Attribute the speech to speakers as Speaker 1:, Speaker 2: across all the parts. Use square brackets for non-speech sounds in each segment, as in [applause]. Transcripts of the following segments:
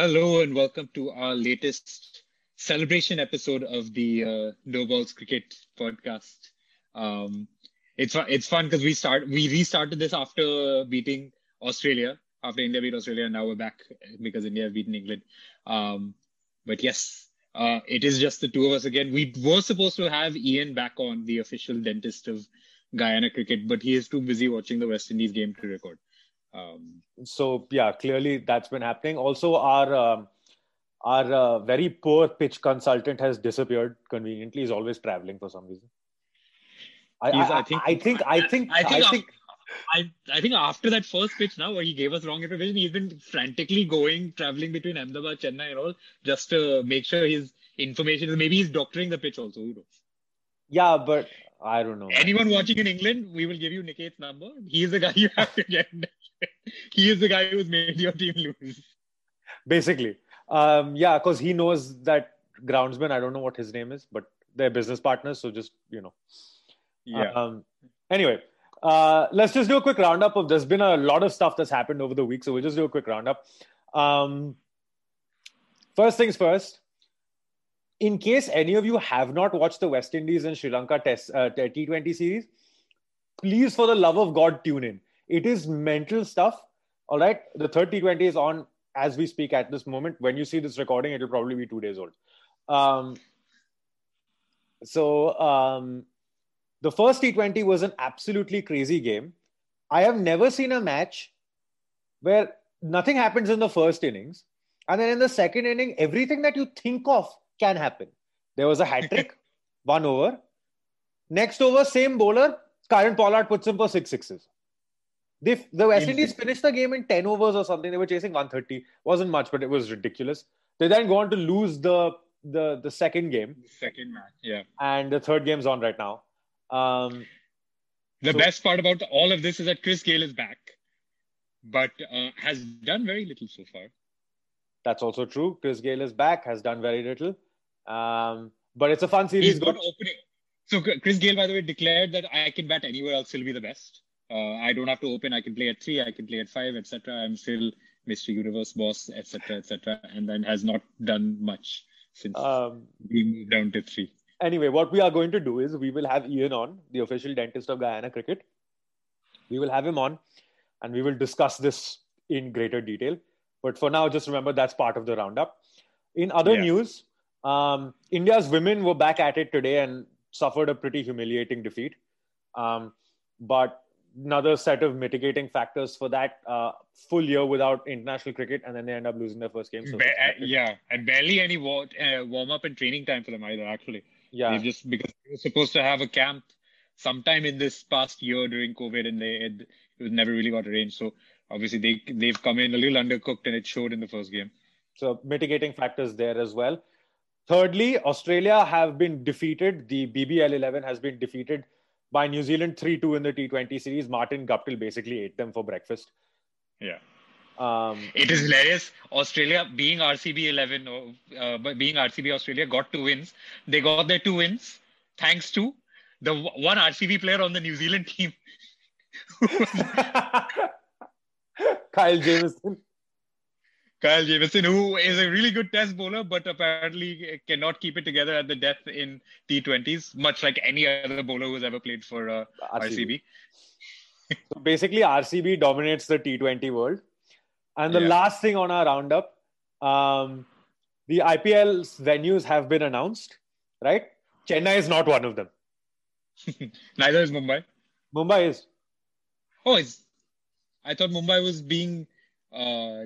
Speaker 1: Hello and welcome to our latest celebration episode of the uh, No Balls Cricket podcast. Um, it's it's fun because we start we restarted this after beating Australia after India beat Australia and now we're back because India have beaten England. Um, but yes, uh, it is just the two of us again. We were supposed to have Ian back on the official dentist of Guyana cricket, but he is too busy watching the West Indies game to record.
Speaker 2: Um, so yeah, clearly that's been happening. Also, our um, our uh, very poor pitch consultant has disappeared conveniently. He's always traveling for some reason. I, I, I, think, I think I think
Speaker 1: I think I think I, I think after that first pitch now where he gave us wrong information, he's been frantically going, traveling between Ahmedabad, Chennai and all, just to make sure his information is maybe he's doctoring the pitch also. Who knows?
Speaker 2: Yeah, but I don't know.
Speaker 1: Anyone watching in England, we will give you Niket's number. He's the guy you have to get. he is the guy who's made your team lose.
Speaker 2: Basically. Um, yeah, because he knows that groundsman, I don't know what his name is, but they're business partners. So just, you know.
Speaker 1: Yeah.
Speaker 2: Um, anyway, uh, let's just do a quick roundup of there's been a lot of stuff that's happened over the week. So we'll just do a quick roundup. Um, first things first, in case any of you have not watched the West Indies and Sri Lanka test uh, T20 series, please, for the love of God, tune in. It is mental stuff. All right. The third T20 is on as we speak at this moment. When you see this recording, it'll probably be two days old. Um, so um, the first T20 was an absolutely crazy game. I have never seen a match where nothing happens in the first innings. And then in the second inning, everything that you think of can happen. There was a hat trick, [laughs] one over. Next over, same bowler, Kieron Pollard puts him for six sixes. They, the West Indies finished the game in 10 overs or something. They were chasing 130. Wasn't much, but it was ridiculous. They then go on to lose the the the second game.
Speaker 1: The Second match, yeah.
Speaker 2: And the third game's on right now. Um,
Speaker 1: the so, best part about all of this is that Chris Gayle is back, but uh, has done very little so far.
Speaker 2: That's also true. Chris Gayle is back, has done very little. Um, but it's a fun series.
Speaker 1: He's got opening. So Chris Gayle, by the way, declared that I can bat anywhere. I'll still be the best. Uh, I don't have to open. I can play at three. I can play at five, etc. I'm still Mr. Universe boss, etc., etc. And then has not done much since um, being moved down to three.
Speaker 2: Anyway, what we are going to do is we will have Ian on, the official dentist of Guyana cricket. We will have him on, and we will discuss this in greater detail. But for now, just remember that's part of the roundup. In other yeah. news, um, India's women were back at it today and suffered a pretty humiliating defeat. Um, but another set of mitigating factors for that uh, full year without international cricket, and then they end up losing their first game. So
Speaker 1: ba- uh, yeah, and barely any war- uh, warm up and training time for them either. Actually,
Speaker 2: yeah,
Speaker 1: They've just because they were supposed to have a camp sometime in this past year during COVID, and they it, it never really got arranged. So obviously they they've come in a little undercooked, and it showed in the first game.
Speaker 2: So mitigating factors there as well. Thirdly, Australia have been defeated. The BBL 11 has been defeated by New Zealand 3 2 in the T20 series. Martin Guptill basically ate them for breakfast.
Speaker 1: Yeah. Um, it is hilarious. Australia, being RCB 11, uh, being RCB Australia, got two wins. They got their two wins thanks to the one RCB player on the New Zealand [laughs] team. [laughs]
Speaker 2: Kyle Jamieson.
Speaker 1: Kyle Jamieson, who is a really good test bowler, but apparently cannot keep it together at the death in T20s, much like any other bowler who's ever played for uh, RCB. RCB.
Speaker 2: so basically, RCB dominates the T20 world. And the yeah. last thing on our roundup, um, the IPL's venues have been announced, right? Chennai is not one of them. [laughs]
Speaker 1: Neither is Mumbai.
Speaker 2: Mumbai is.
Speaker 1: Oh, it's. I thought Mumbai was being uh,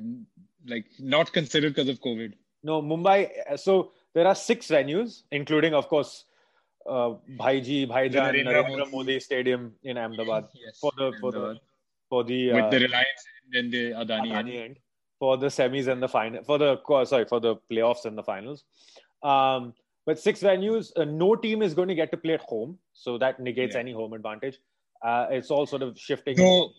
Speaker 1: like not considered because of COVID.
Speaker 2: No, Mumbai. So there are six venues, including, of course, uh, Bhaiji Bhaijan Narendra Modi Stadium in Ahmedabad
Speaker 1: yes,
Speaker 2: for the for the for the
Speaker 1: with uh, the Reliance and the Adani,
Speaker 2: Adani end. end. for the semis and the final for the sorry for the playoffs and the finals. Um, but six venues, uh, no team is going to get to play at home, so that negates yeah. any home advantage. Uh, it's all sort of shifting.
Speaker 1: No,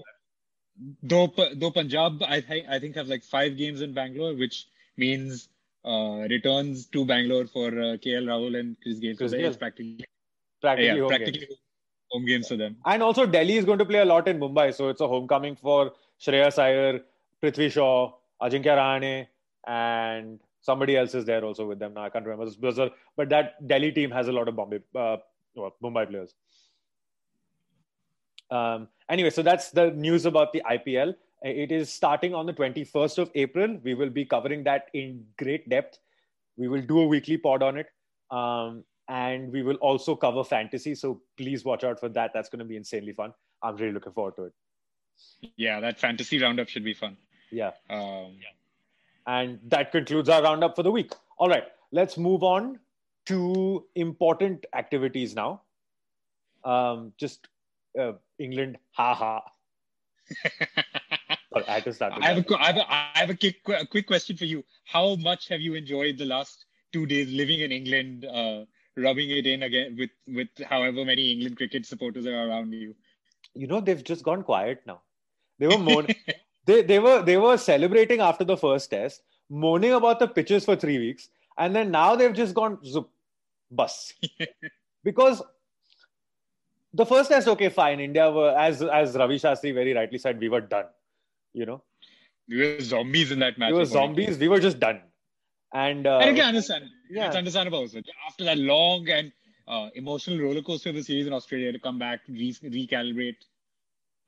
Speaker 1: though though Punjab I think I think have like five games in Bangalore, which means uh, returns to Bangalore for uh, KL Rahul and Chris Gayle.
Speaker 2: Chris
Speaker 1: so
Speaker 2: Gayle.
Speaker 1: practically
Speaker 2: practically,
Speaker 1: yeah,
Speaker 2: home,
Speaker 1: practically
Speaker 2: games.
Speaker 1: home games for them.
Speaker 2: And also Delhi is going to play a lot in Mumbai, so it's a homecoming for Shreyas Iyer, Prithvi Shaw, Ajinkya Rahane, and somebody else is there also with them now. I can't remember this buzzer, but that Delhi team has a lot of Bombay, uh, Mumbai players. Um, anyway, so that's the news about the IPL. It is starting on the 21st of April. We will be covering that in great depth. We will do a weekly pod on it. Um, and we will also cover fantasy. So please watch out for that. That's going to be insanely fun. I'm really looking forward to it.
Speaker 1: Yeah, that fantasy roundup should be fun.
Speaker 2: Yeah.
Speaker 1: Um, yeah.
Speaker 2: And that concludes our roundup for the week. All right, let's move on to important activities now. Um, just uh, England, ha ha. [laughs]
Speaker 1: I have, a, I, have a, I have a quick, a quick question for you. How much have you enjoyed the last two days living in England, uh, rubbing it in again with, with however many England cricket supporters are around you?
Speaker 2: You know, they've just gone quiet now. They were moan- [laughs] they, they were they were celebrating after the first test, moaning about the pitches for three weeks, and then now they've just gone zoop, bus. [laughs] because the first test, okay, fine. India were as as Ravi Shastri very rightly said, we were done. You know,
Speaker 1: we were zombies in that match.
Speaker 2: We were zombies. We were just done. And, uh,
Speaker 1: and again, understand. Yeah. It's understandable also. After that long and uh, emotional roller coaster of the series in Australia to come back, re- recalibrate.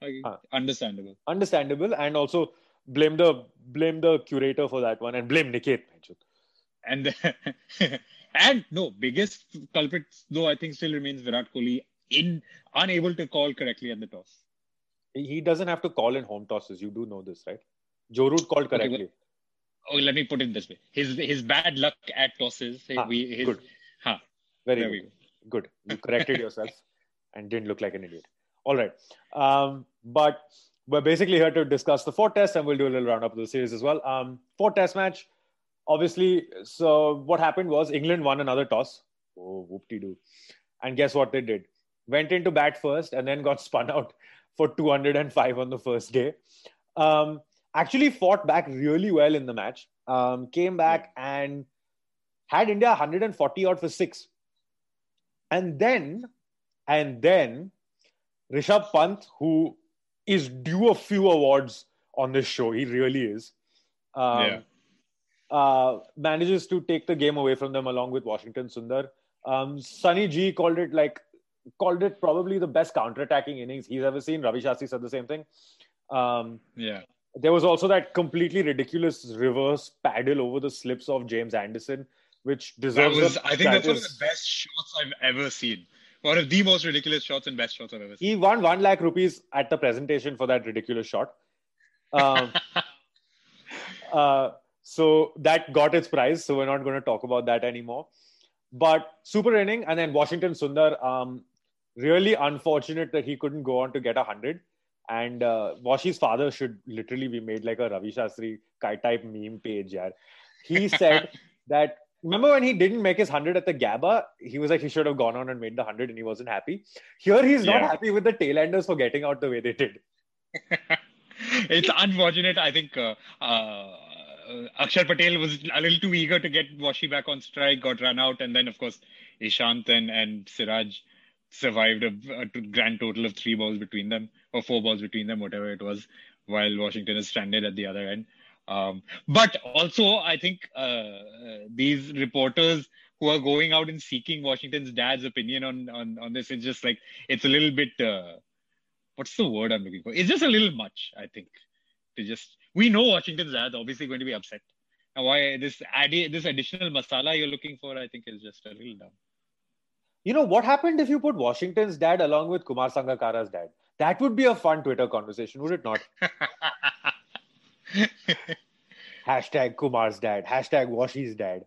Speaker 1: Okay. Uh, understandable.
Speaker 2: Understandable, and also blame the blame the curator for that one, and blame Niket.
Speaker 1: And [laughs] and no biggest culprit though I think still remains Virat Kohli in unable to call correctly at the toss.
Speaker 2: He doesn't have to call in home tosses. You do know this, right? Joe Root called correctly. Okay,
Speaker 1: well, oh, let me put it this way: his his bad luck at tosses. Ah, we, his,
Speaker 2: good.
Speaker 1: Huh,
Speaker 2: Very good. Go. Good. You corrected [laughs] yourself and didn't look like an idiot. All right. Um, but we're basically here to discuss the four tests, and we'll do a little roundup of the series as well. Um, four test match. Obviously, so what happened was England won another toss. Oh, whoop de doo. And guess what they did? Went into bat first and then got [laughs] spun out for 205 on the first day. Um, actually fought back really well in the match. Um, came back and had India 140 odd for six. And then, and then Rishabh Pant, who is due a few awards on this show, he really is. Um, yeah. Uh, manages to take the game away from them along with Washington Sundar. Um, Sunny G called it like called it probably the best counter-attacking innings he's ever seen. Ravi Shastri said the same thing. Um,
Speaker 1: yeah.
Speaker 2: There was also that completely ridiculous reverse paddle over the slips of James Anderson, which deserves.
Speaker 1: That was, I think that's one of the best shots I've ever seen. One of the most ridiculous shots and best shots I've ever seen.
Speaker 2: He won one lakh rupees at the presentation for that ridiculous shot. Um, [laughs] uh, so that got its prize. So we're not going to talk about that anymore. But super inning, and then Washington Sundar. Um, really unfortunate that he couldn't go on to get a hundred. And uh, Washi's father should literally be made like a Ravi Shastri type meme page. Yeah, he [laughs] said that. Remember when he didn't make his hundred at the Gabba? He was like he should have gone on and made the hundred, and he wasn't happy. Here, he's not yeah. happy with the tailenders for getting out the way they did. [laughs]
Speaker 1: it's unfortunate. I think uh, uh, Akshar Patel was a little too eager to get Washi back on strike, got run out, and then of course Ishant and, and Siraj survived a, a, grand total of three balls between them or four balls between them, whatever it was, while Washington is stranded at the other end. Um, but also, I think uh, these reporters who are going out and seeking Washington's dad's opinion on on on this, it's just like it's a little bit. Uh, what's the word I'm looking for? It's just a little much, I think. To just we know Washington's dad's obviously going to be upset. Now, why this add this additional masala you're looking for? I think is just a little dumb.
Speaker 2: You know, what happened if you put Washington's dad along with Kumar Sangakkara's dad? That would be a fun Twitter conversation, would it not? [laughs] hashtag Kumar's dad. Hashtag Washi's dad.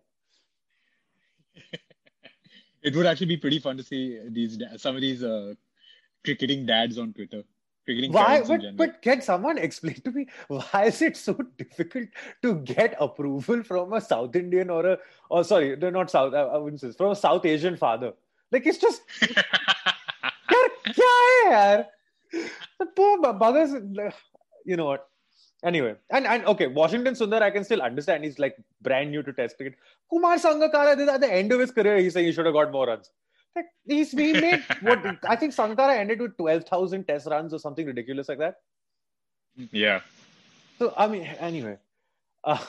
Speaker 1: it would actually be pretty fun to see these some of these uh, cricketing dads on Twitter. Cricketing
Speaker 2: why? But, but can someone explain to me why is it so difficult to get approval from a South Indian or a or sorry, they're not South. I, I wouldn't say from a South Asian father? Like it's just यार क्या है यार the poor buggers you know what anyway and and okay Washington Sundar I can still understand he's like brand new to test cricket Kumar Sangakkara at the end of his career he's saying he should have got more runs like he's he made [laughs] what I think Sangakkara ended with 12,000 test runs or something ridiculous like that
Speaker 1: yeah
Speaker 2: so I mean anyway uh,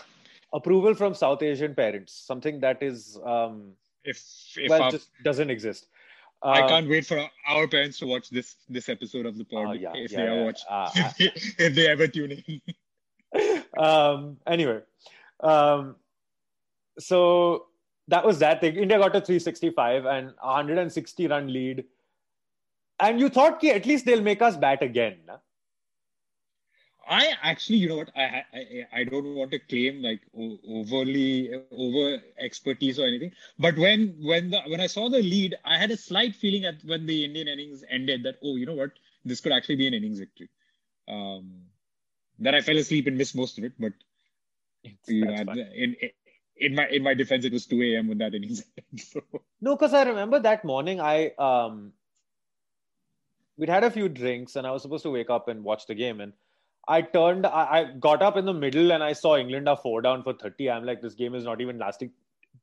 Speaker 2: approval from South Asian parents, something that is um,
Speaker 1: if if
Speaker 2: well
Speaker 1: our-
Speaker 2: just doesn't exist.
Speaker 1: I
Speaker 2: Um,
Speaker 1: can't wait for our parents to watch this this episode of the pod
Speaker 2: Oh, yeah,
Speaker 1: if
Speaker 2: yeah,
Speaker 1: they
Speaker 2: yeah.
Speaker 1: ever watch
Speaker 2: Uh, [laughs]
Speaker 1: if they ever tune in. [laughs]
Speaker 2: um, anyway, um, so that was that thing. India got a 365 and 160 run lead. And you thought at least they'll make us bat again. na?
Speaker 1: I actually, you know what? I I I don't want to claim like o- overly over expertise or anything, but when when the when I saw the lead, I had a slight feeling at when the Indian innings ended that oh, you know what? This could actually be an innings victory. Um, then I fell asleep and missed most of it, but you know, in, in in my in my defense, it was 2 a.m. when that innings [laughs] ended. So
Speaker 2: No, because I remember that morning I um we'd had a few drinks and I was supposed to wake up and watch the game and I turned I, I got up in the middle and I saw England are four down for 30. I'm like, this game is not even lasting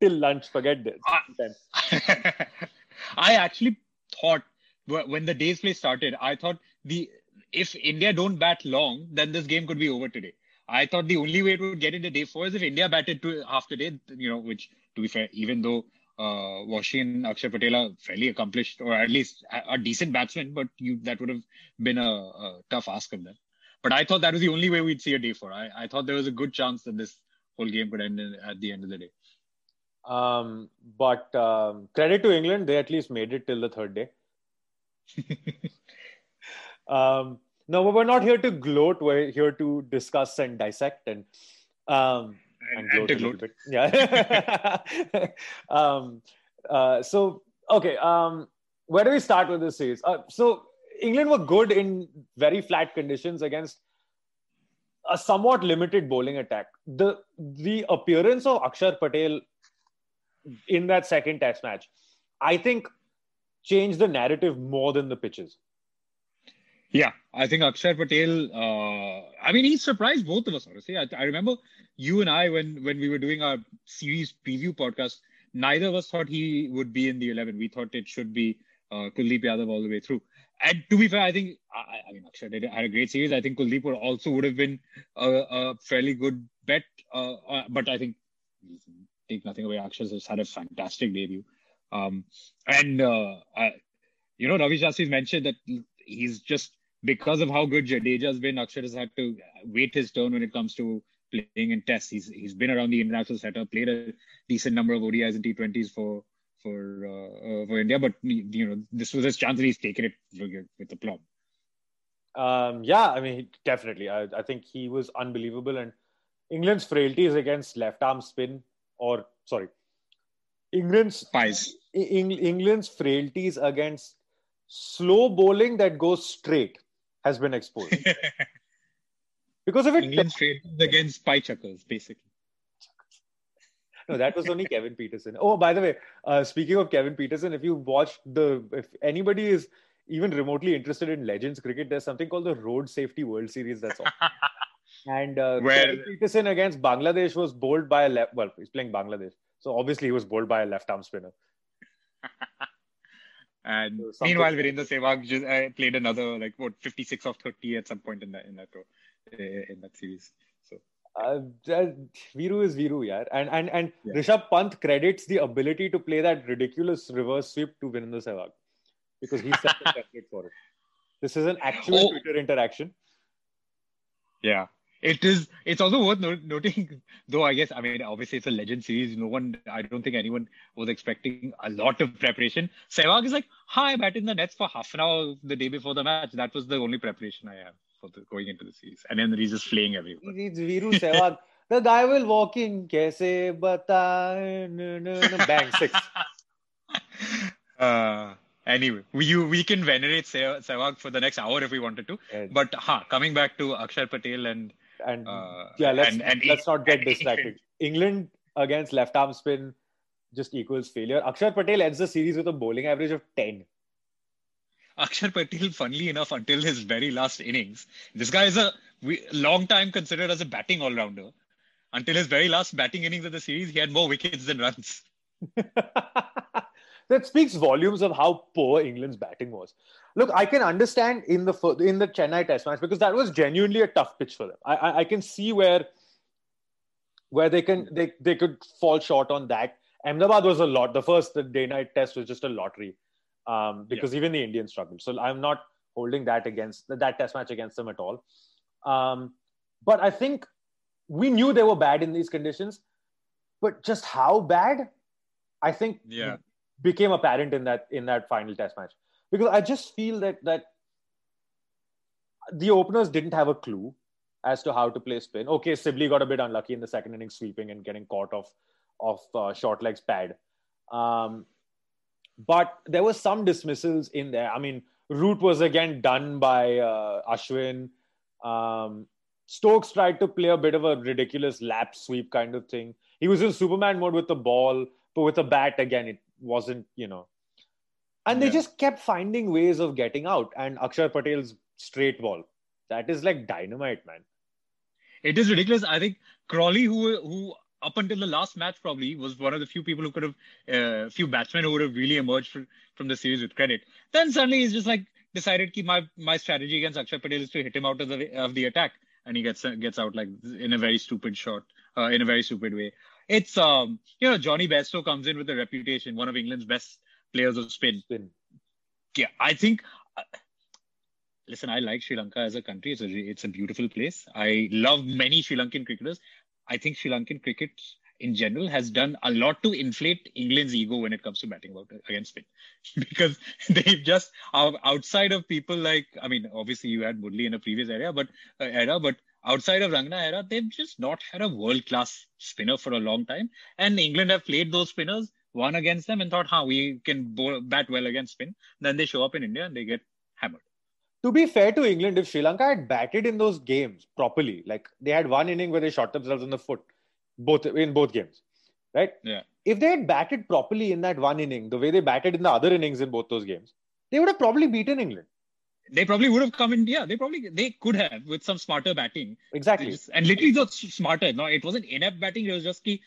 Speaker 2: till lunch. Forget this.
Speaker 1: Ah. [laughs] I actually thought when the day's play started, I thought the if India don't bat long, then this game could be over today. I thought the only way it would get into day four is if India batted to half the day, you know, which to be fair, even though uh, Washi and Akshar Patel are fairly accomplished or at least a, decent batsmen, but you that would have been a, a tough ask of them. But I thought that was the only way we'd see a day four. I, I thought there was a good chance that this whole game could end in, at the end of the day.
Speaker 2: Um, but um, credit to England, they at least made it till the third day. [laughs] Um, no, but we're not here to gloat. We're here to discuss and dissect and um, and,
Speaker 1: And- and
Speaker 2: gloat a little
Speaker 1: gloat.
Speaker 2: bit. Yeah. [laughs] um, uh, so okay, um, where do we start with this series? Uh, so England were good in very flat conditions against a somewhat limited bowling attack. The the appearance of Akshar Patel in that second Test match, I think, changed the narrative more than the pitches.
Speaker 1: Yeah, I think Akshar Patel. Uh, I mean, he surprised both of us. Honestly, I, I remember you and I when when we were doing our series preview podcast. Neither of us thought he would be in the eleven. We thought it should be uh, Kuldeep Yadav all the way through. And to be fair, I think I, I mean Akshar did had a great series. I think Kuldeep also would have been a, a fairly good bet. Uh, uh, but I think take nothing away. Akshar has had a fantastic debut. Um, and uh, I, you know, Ravi Shastri's mentioned that he's just because of how good Jadeja's been, Akshar has had to wait his turn when it comes to playing in tests. He's he's been around the international setup, played a decent number of ODIs and T20s for for uh, uh, for India, but you know this was his chance and he's taken it with, aplomb.
Speaker 2: Um, yeah, I mean, definitely. I, I think he was unbelievable. And England's frailties against left arm spin, or sorry, England's. Eng- England's frailties against slow bowling that goes straight has been exposed [laughs] because of it.
Speaker 1: England's against spy chuckers, basically.
Speaker 2: No, that was only Kevin Pietersen. Oh, by the way, uh, speaking of Kevin Pietersen, if you watched the, if anybody is even remotely interested in Legends cricket, there's something called the Road Safety World Series. That's all. [laughs] And uh,
Speaker 1: Where-
Speaker 2: Kevin Pietersen against Bangladesh was bowled by a left. Well, he's playing Bangladesh, so obviously he was bowled by a left-arm spinner. [laughs]
Speaker 1: And
Speaker 2: So
Speaker 1: meanwhile, Virendra Sehwag just uh, played another like what 56 of 30 at some point in that in that row, uh, in that series.
Speaker 2: Uh, Viru is Viru, yeah. And and and
Speaker 1: Yeah.
Speaker 2: Rishabh Pant credits the ability to play that ridiculous reverse sweep to Virendra Sehwag because he set the [laughs] template for it. This is an actual
Speaker 1: Oh.
Speaker 2: Twitter interaction.
Speaker 1: yeah, it is. It's also worth no- noting, though. I guess I mean obviously it's a legend series. No one, I don't think anyone was expecting a lot of preparation. Sehwag is like, "Hi, I batted in the nets for half an hour the day before the match. That was the only preparation I have for the, going into the series." And then he's just playing everywhere.
Speaker 2: It's Viru Sehwag. the guy will walk in, kaise bata, no, no, no, bang, six. [laughs]
Speaker 1: Uh, anyway, we you we can venerate Se- Sehwag for the next hour if we wanted to.
Speaker 2: And,
Speaker 1: But ha, coming back to Akshar Patel and
Speaker 2: and
Speaker 1: uh,
Speaker 2: yeah, let's
Speaker 1: and, and
Speaker 2: let's not get [laughs] distracted. England against left arm spin just equals failure. Akshar Patel ends the series with a bowling average of 10.
Speaker 1: Akshar Patel, funnily enough, until his very last innings, this guy is a long time considered as a batting all rounder. Until his very last batting innings of the series, he had more wickets than runs. [laughs]
Speaker 2: that speaks volumes of how poor England's batting was. Look, I can understand in the in the Chennai Test match because that was genuinely a tough pitch for them. I I, I can see where where they can they they could fall short on that. Ahmedabad was a lot. The first the day night test was just a lottery um, because yeah. even the Indians struggled. So I'm not holding that against that test match against them at all. Um, but I think we knew they were bad in these conditions, but just how bad, I think,
Speaker 1: yeah.
Speaker 2: became apparent in that in that final test match because I just feel that that the openers didn't have a clue as to how to play spin. Okay, Sibley got a bit unlucky in the second inning, sweeping and getting caught off of uh, short legs pad. Um, but there was some dismissals in there. I mean, Root was again done by uh, Ashwin. Um, Stokes tried to play a bit of a ridiculous lap sweep kind of thing. He was in Superman mode with the ball, but with a bat again, it wasn't, you know. And they yeah. just kept finding ways of getting out. And Akshar Patel's straight ball, that is like dynamite, man.
Speaker 1: It is ridiculous. I think Crawley, who who up until the last match probably was one of the few people who could have, uh, few batsmen who would have really emerged from, from the series with credit. Then suddenly he's just like decided that my my strategy against akshar Patel is to hit him out of the of the attack, and he gets gets out like in a very stupid shot, uh, in a very stupid way. It's um you know jonny Bairstow comes in with a reputation, one of England's best players of spin. spin. Yeah, I think. Uh, listen, I like Sri Lanka as a country. It's a it's a beautiful place. I love many Sri Lankan cricketers. I think Sri Lankan cricket in general has done a lot to inflate England's ego when it comes to batting against spin, [laughs] because they've just outside of people like I mean, obviously you had Murli in a previous era, but uh, era, but outside of Rangana Herath, they've just not had a world class spinner for a long time, and England have played those spinners, won against them, and thought, "How we can bat well against spin." Then they show up in India and they get hammered
Speaker 2: to be fair to England, if Sri Lanka had batted in those games properly, like they had one inning where they shot themselves in the foot, both in both games, right?
Speaker 1: Yeah.
Speaker 2: If they had batted properly in that one inning, the way they batted in the other innings in both those games, they would have probably beaten England.
Speaker 1: They probably would have come in. Yeah, they probably they could have with some smarter batting.
Speaker 2: Exactly.
Speaker 1: Just, and literally just smarter. No, it wasn't inept batting. It was just key.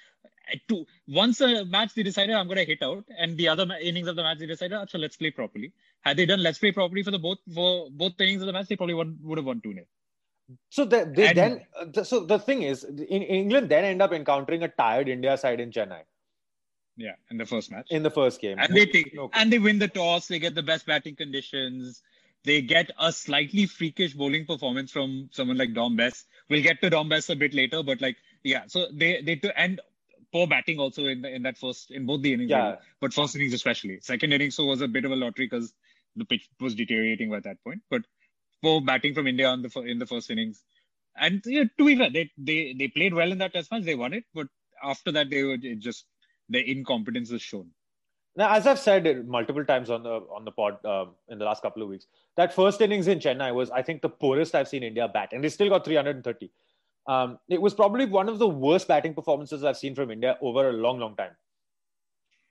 Speaker 1: To once a match they decided I'm going to hit out, and the other innings of the match they decided, so let's play properly had they done let's play properly for the both for both innings of the match, they probably won, would have won two 0
Speaker 2: So they, they and, then uh, so the thing is, in England then end up encountering a tired India side in Chennai.
Speaker 1: Yeah, in the first match.
Speaker 2: In the first game,
Speaker 1: and they take no and they win the toss. They get the best batting conditions. They get a slightly freakish bowling performance from someone like Dom Bess. We'll get to Dom Bess a bit later, but like yeah, so they they and poor batting also in the, in that first in both the innings,
Speaker 2: yeah.
Speaker 1: but first innings especially. Second innings so was a bit of a lottery because the pitch was deteriorating by that point. But for batting from India on the in the first innings, and yeah, to be fair, they they they played well in that test match. They won it, but after that, they were just their incompetence was shown.
Speaker 2: Now, as I've said multiple times on the on the pod um, in the last couple of weeks, that first innings in Chennai was, I think, the poorest I've seen India bat, and they still got 330. Um, it was probably one of the worst batting performances I've seen from India over a long, long time.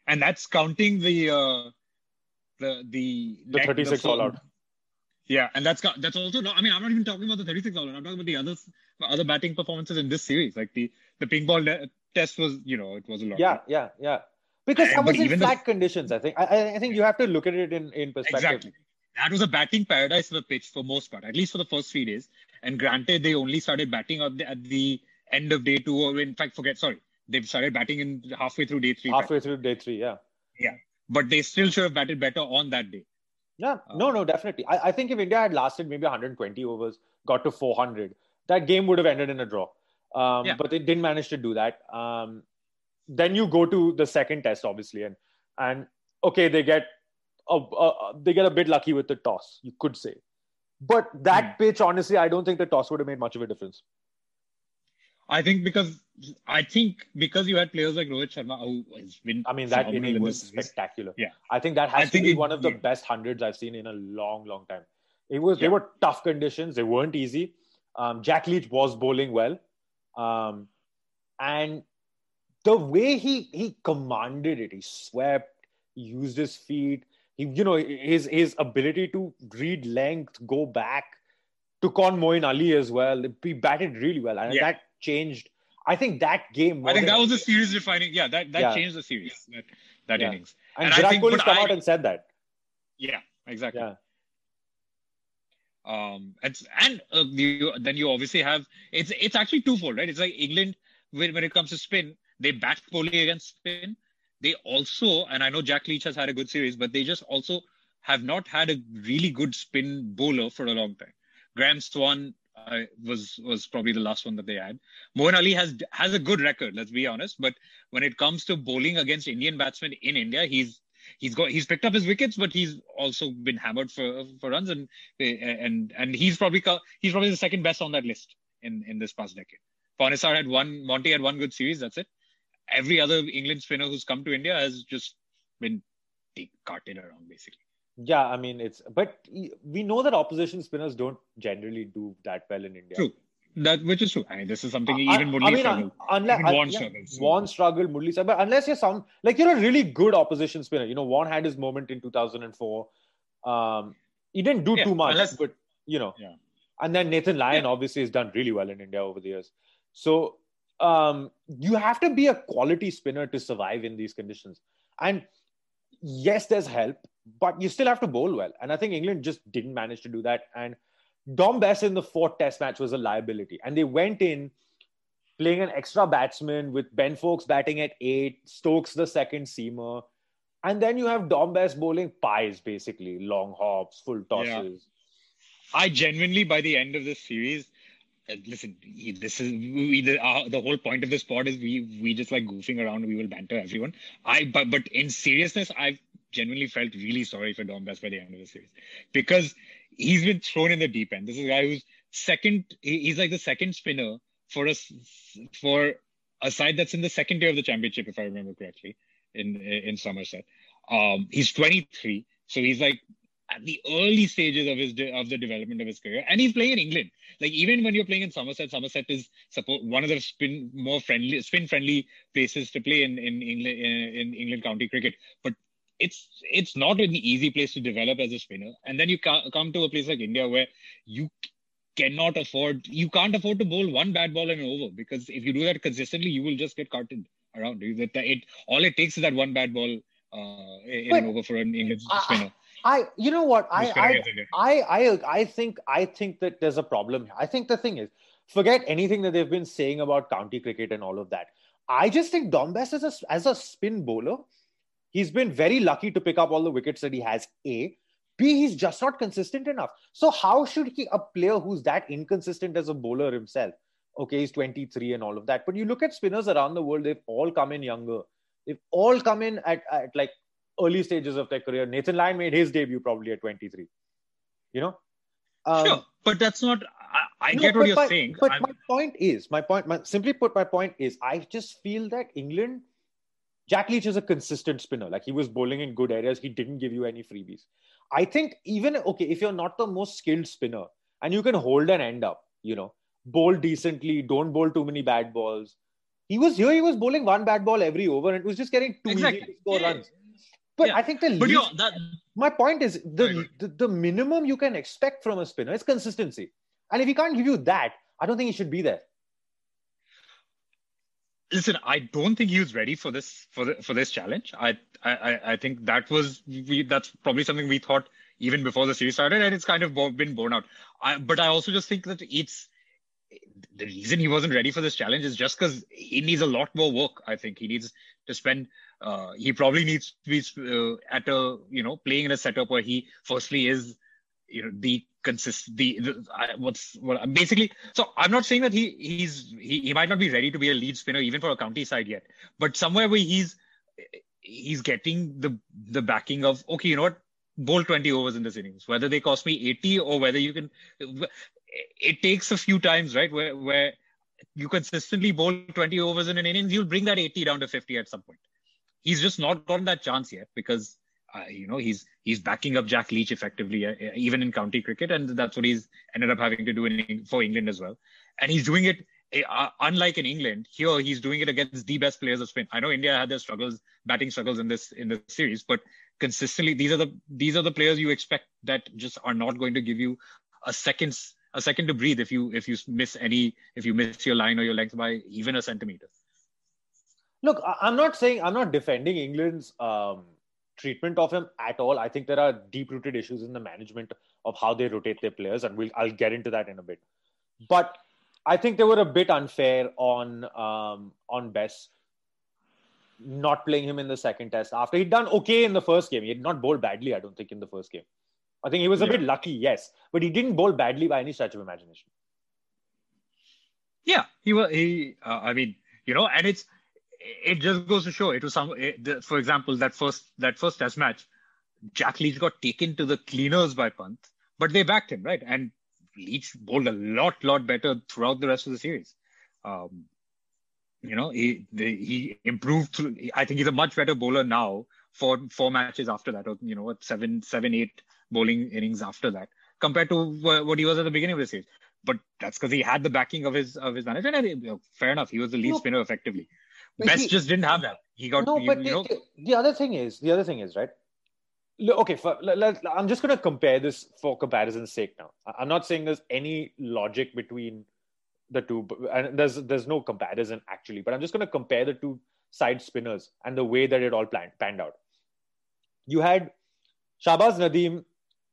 Speaker 1: And that's counting the uh, the the,
Speaker 2: the 36 the all out.
Speaker 1: Yeah, and that's that's also not. I mean, I'm not even talking about the 36 all out. I'm talking about the other other batting performances in this series. Like the the pink ball test was, you know, it was a lot.
Speaker 2: Yeah, yeah, yeah. Because that was in flat the, conditions. I think. I, I think you have to look at it in in perspective. Exactly.
Speaker 1: That was a batting paradise for the pitch for most part, at least for the first three days. And granted, they only started batting at the, at the end of day two, or in fact, forget, sorry, they've started batting in halfway through day three.
Speaker 2: Halfway through day three, yeah.
Speaker 1: Yeah but they still should have batted better on that day.
Speaker 2: Yeah, no, no, definitely. I, I, think if India had lasted maybe 120 overs, got to 400, that game would have ended in a draw. Um, yeah. But they didn't manage to do that. Um, then you go to the second test, obviously, and and okay, they get a, a, they get a bit lucky with the toss, you could say. But that hmm. pitch, honestly, I don't think the toss would have made much of a difference.
Speaker 1: I think because I think because you had players like Rohit Sharma who has been.
Speaker 2: I mean, that inning in was spectacular.
Speaker 1: Yeah,
Speaker 2: I think that has I to be one of the yeah. best hundreds I've seen in a long, long time. It was yeah. they were tough conditions. They weren't easy. Um, Jack Leach was bowling well, um, and the way he he commanded it, he swept, he used his feet. He, you know, his his ability to read length, go back, took on Moeen Ali as well. He batted really well, and yeah. that changed. I think that game.
Speaker 1: I think that was a series defining. Yeah, that that yeah. changed the series. That that yeah. innings.
Speaker 2: And, and Virat Kohli's come I, out and said that.
Speaker 1: Yeah, exactly.
Speaker 2: Yeah.
Speaker 1: Um, and and uh, you, then you obviously have it's it's actually twofold, right? It's like England when, when it comes to spin, they bat poorly against spin. They also, and I know Jack Leach has had a good series, but they just also have not had a really good spin bowler for a long time. Graeme Swann uh, was was probably the last one that they had. Moeen Ali has has a good record, let's be honest. But when it comes to bowling against Indian batsmen in India, he's he's got he's picked up his wickets, but he's also been hammered for for runs, and and and he's probably he's probably the second best on that list in in this past decade. Panesar had one, Monty had one good series. That's it. Every other England spinner who's come to India has just been carted around basically.
Speaker 2: Yeah, I mean it's, but we know that opposition spinners don't generally do that well in India.
Speaker 1: True. That which is true. I mean, this is something even Murli I mean, struggled. Unless even Warne yeah, struggles.
Speaker 2: Warne struggled, Murli struggled. But unless you're some like you're a really good opposition spinner, you know, Warne had his moment in 2004. Um, he didn't do yeah, too much, unless, but you know.
Speaker 1: Yeah.
Speaker 2: And then Nathan Lyon yeah. obviously has done really well in India over the years. So um, you have to be a quality spinner to survive in these conditions. And yes, there's help, but you still have to bowl well. And I think England just didn't manage to do that. And Dom Bess in the fourth test match was a liability. And they went in playing an extra batsman with Ben Foakes batting at eight, Stokes the second seamer. And then you have Dom Bess bowling pies, basically, long hops, full tosses. Yeah.
Speaker 1: I genuinely, by the end of this series, listen, this is we, the, uh, the whole point of this pod is we we just like goofing around. We will banter everyone. I but but in seriousness, I've genuinely felt really sorry for Dom Bess by the end of the series because he's been thrown in the deep end. This is a guy who's second. He's like the second spinner for us for a side that's in the second year of the championship, if I remember correctly, in in Somerset. Um, he's 23, so he's like at the early stages of his de- of the development of his career, and he's playing in England. Like even when you're playing in Somerset, Somerset is support one of the spin more friendly, spin friendly places to play in in England in England county cricket. But it's it's not an easy place to develop as a spinner. And then you ca- come to a place like India where you cannot afford you can't afford to bowl one bad ball and over because if you do that consistently, you will just get carted around. It, it all it takes is that one bad ball uh, in but, an over for an English spinner.
Speaker 2: I, you know what, I, I, I, I, I think, I think that there's a problem. I think the thing is, forget anything that they've been saying about county cricket and all of that. I just think Dom Bess as a, as a spin bowler He's been very lucky to pick up all the wickets that he has. A. B. He's just not consistent enough. So how should he, a player who's that inconsistent as a bowler himself? Okay, he's 23 and all of that. But you look at spinners around the world, they've all come in younger. They've all come in at, at like early stages of their career. Nathan Lyon made his debut probably at 23. You know?
Speaker 1: Um, sure, but that's not. I, I no, get what you're
Speaker 2: my,
Speaker 1: saying.
Speaker 2: But I'm... my point is, my point, my, simply put, my point is, I just feel that England Jack Leach is a consistent spinner. Like he was bowling in good areas. He didn't give you any freebies. I think even okay, if you're not the most skilled spinner and you can hold an end up, you know, bowl decently, don't bowl too many bad balls. He was here, he was bowling one bad ball every over and it was just getting two exactly. easy score yeah. runs. But yeah. I think the but least, that... my point is the, the, the minimum you can expect from a spinner is consistency. And if he can't give you that, I don't think he should be there
Speaker 1: listen, I don't think he was ready for this for the, for this challenge. I I I think that was we, that's probably something we thought even before the series started, and it's kind of been borne out. I, but I also just think that it's the reason he wasn't ready for this challenge is just because he needs a lot more work. I think he needs to spend. Uh, he probably needs to be uh, at a you know playing in a setup where he firstly is you know the consist the, the what's what basically so i'm not saying that he he's he, he might not be ready to be a lead spinner even for a county side yet but somewhere where he's he's getting the the backing of okay you know what? Bowl 20 overs in this innings whether they cost me 80 or whether you can it takes a few times right where where you consistently bowl 20 overs in an innings you'll bring that 80 down to 50 at some point he's just not gotten that chance yet because uh, you know, he's he's backing up Jack Leach effectively, uh, even in county cricket, and that's what he's ended up having to do in, for England as well. And he's doing it uh, unlike in England. Here, he's doing it against the best players of spin. I know India had their struggles, batting struggles in this in the series, but consistently, these are the these are the players you expect that just are not going to give you a second a second to breathe if you if you miss any if you miss your line or your length by even a centimeter.
Speaker 2: Look, I'm not saying I'm not defending England's um, treatment of him at all. I think there are deep rooted issues in the management of how they rotate their players, and we'll, I'll get into that in a bit. But I think they were a bit unfair on um, on Bess not playing him in the second test after he'd done okay in the first game. He had not bowled badly, I don't think, in the first game. I think he was a yeah. bit lucky, yes, but he didn't bowl badly by any stretch of imagination.
Speaker 1: Yeah, he was. He, uh, I mean, you know, and it's it just goes to show it was some. It, the, for example, that first that first test match, Jack Leach got taken to the cleaners by Pant, but they backed him right, and Leach bowled a lot, lot better throughout the rest of the series. Um, you know, he he improved. Through, I think he's a much better bowler now for four matches after that, or you know, what seven, seven, eight bowling innings after that, compared to what he was at the beginning of the series. But that's because he had the backing of his of his manager. And fair enough, he was the lead no, spinner effectively. Best he, just didn't have that. He got no, but you know,
Speaker 2: the, the other thing is the other thing is right okay for, let, i'm just going to compare this for comparison's sake now i'm not saying there's any logic between the two and there's there's no comparison actually but i'm just going to compare the two side spinners and the way that it all planned, panned out you had Shahbaz Nadeem,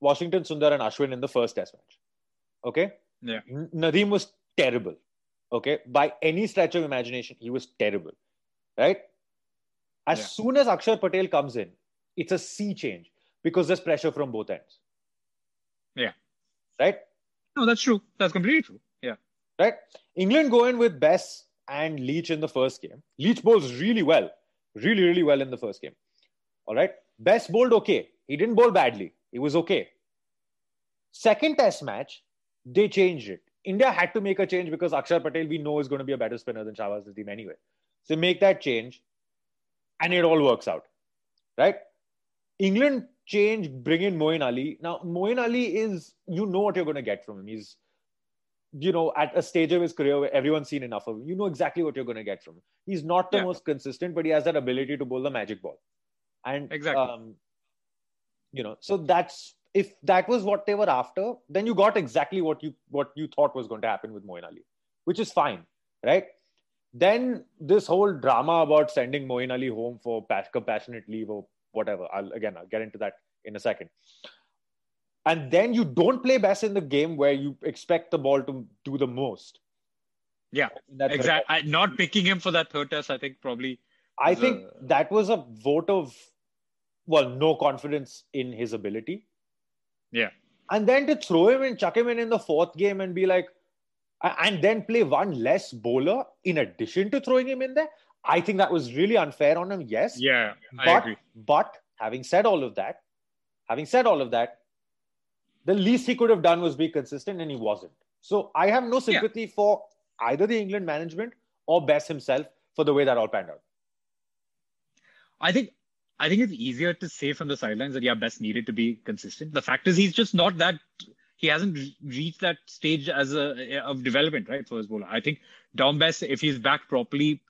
Speaker 2: Washington Sundar, and Ashwin in the first test match. Okay?
Speaker 1: Yeah.
Speaker 2: Nadeem was terrible. Okay? By any stretch of imagination, he was terrible. Right? As yeah. soon as Akshar Patel comes in, it's a sea change because there's pressure from both ends.
Speaker 1: Yeah.
Speaker 2: Right?
Speaker 1: No, that's true. That's completely true. Yeah.
Speaker 2: Right? England go in with Bess and Leach in the first game. Leach bowls really well. Really, really well in the first game. All right. Bess bowled okay. He didn't bowl badly. He was okay. Second test match, they changed it. India had to make a change because Akshar Patel, we know, is going to be a better spinner than Shahbaz Nadeem anyway. So make that change, and it all works out. Right? England change, bring in Moeen Ali. Now, Moeen Ali is, you know what you're going to get from him. He's, you know, at a stage of his career where everyone's seen enough of him. You know exactly what you're going to get from him. He's not the yeah. most consistent, but he has that ability to bowl the magic ball. And,
Speaker 1: exactly. Um,
Speaker 2: you know, so that's, if that was what they were after, then you got exactly what you what you thought was going to happen with Moeen Ali, which is fine, right? Then this whole drama about sending Moeen Ali home for compassionate leave or whatever. I'll again I'll get into that in a second. And then you don't play Bess in the game where you expect the ball to do the most.
Speaker 1: Yeah, exactly. Not picking him for that third test, I think probably.
Speaker 2: I think a... that was a vote of, well, no confidence in his ability.
Speaker 1: Yeah.
Speaker 2: And then to throw him and chuck him in in the fourth game and be like, and then play one less bowler in addition to throwing him in there. I think that was really unfair on him. Yes.
Speaker 1: Yeah,
Speaker 2: I
Speaker 1: but, agree.
Speaker 2: But having said all of that, having said all of that, the least he could have done was be consistent, and he wasn't. So I have no sympathy yeah. for either the England management or Bess himself for the way that all panned out.
Speaker 1: I think I think it's easier to say from the sidelines that yeah, Bess needed to be consistent. The fact is, he's just not that. He hasn't reached that stage as a of development, right, for his bowler. I think Dom Bess, if he's back properly,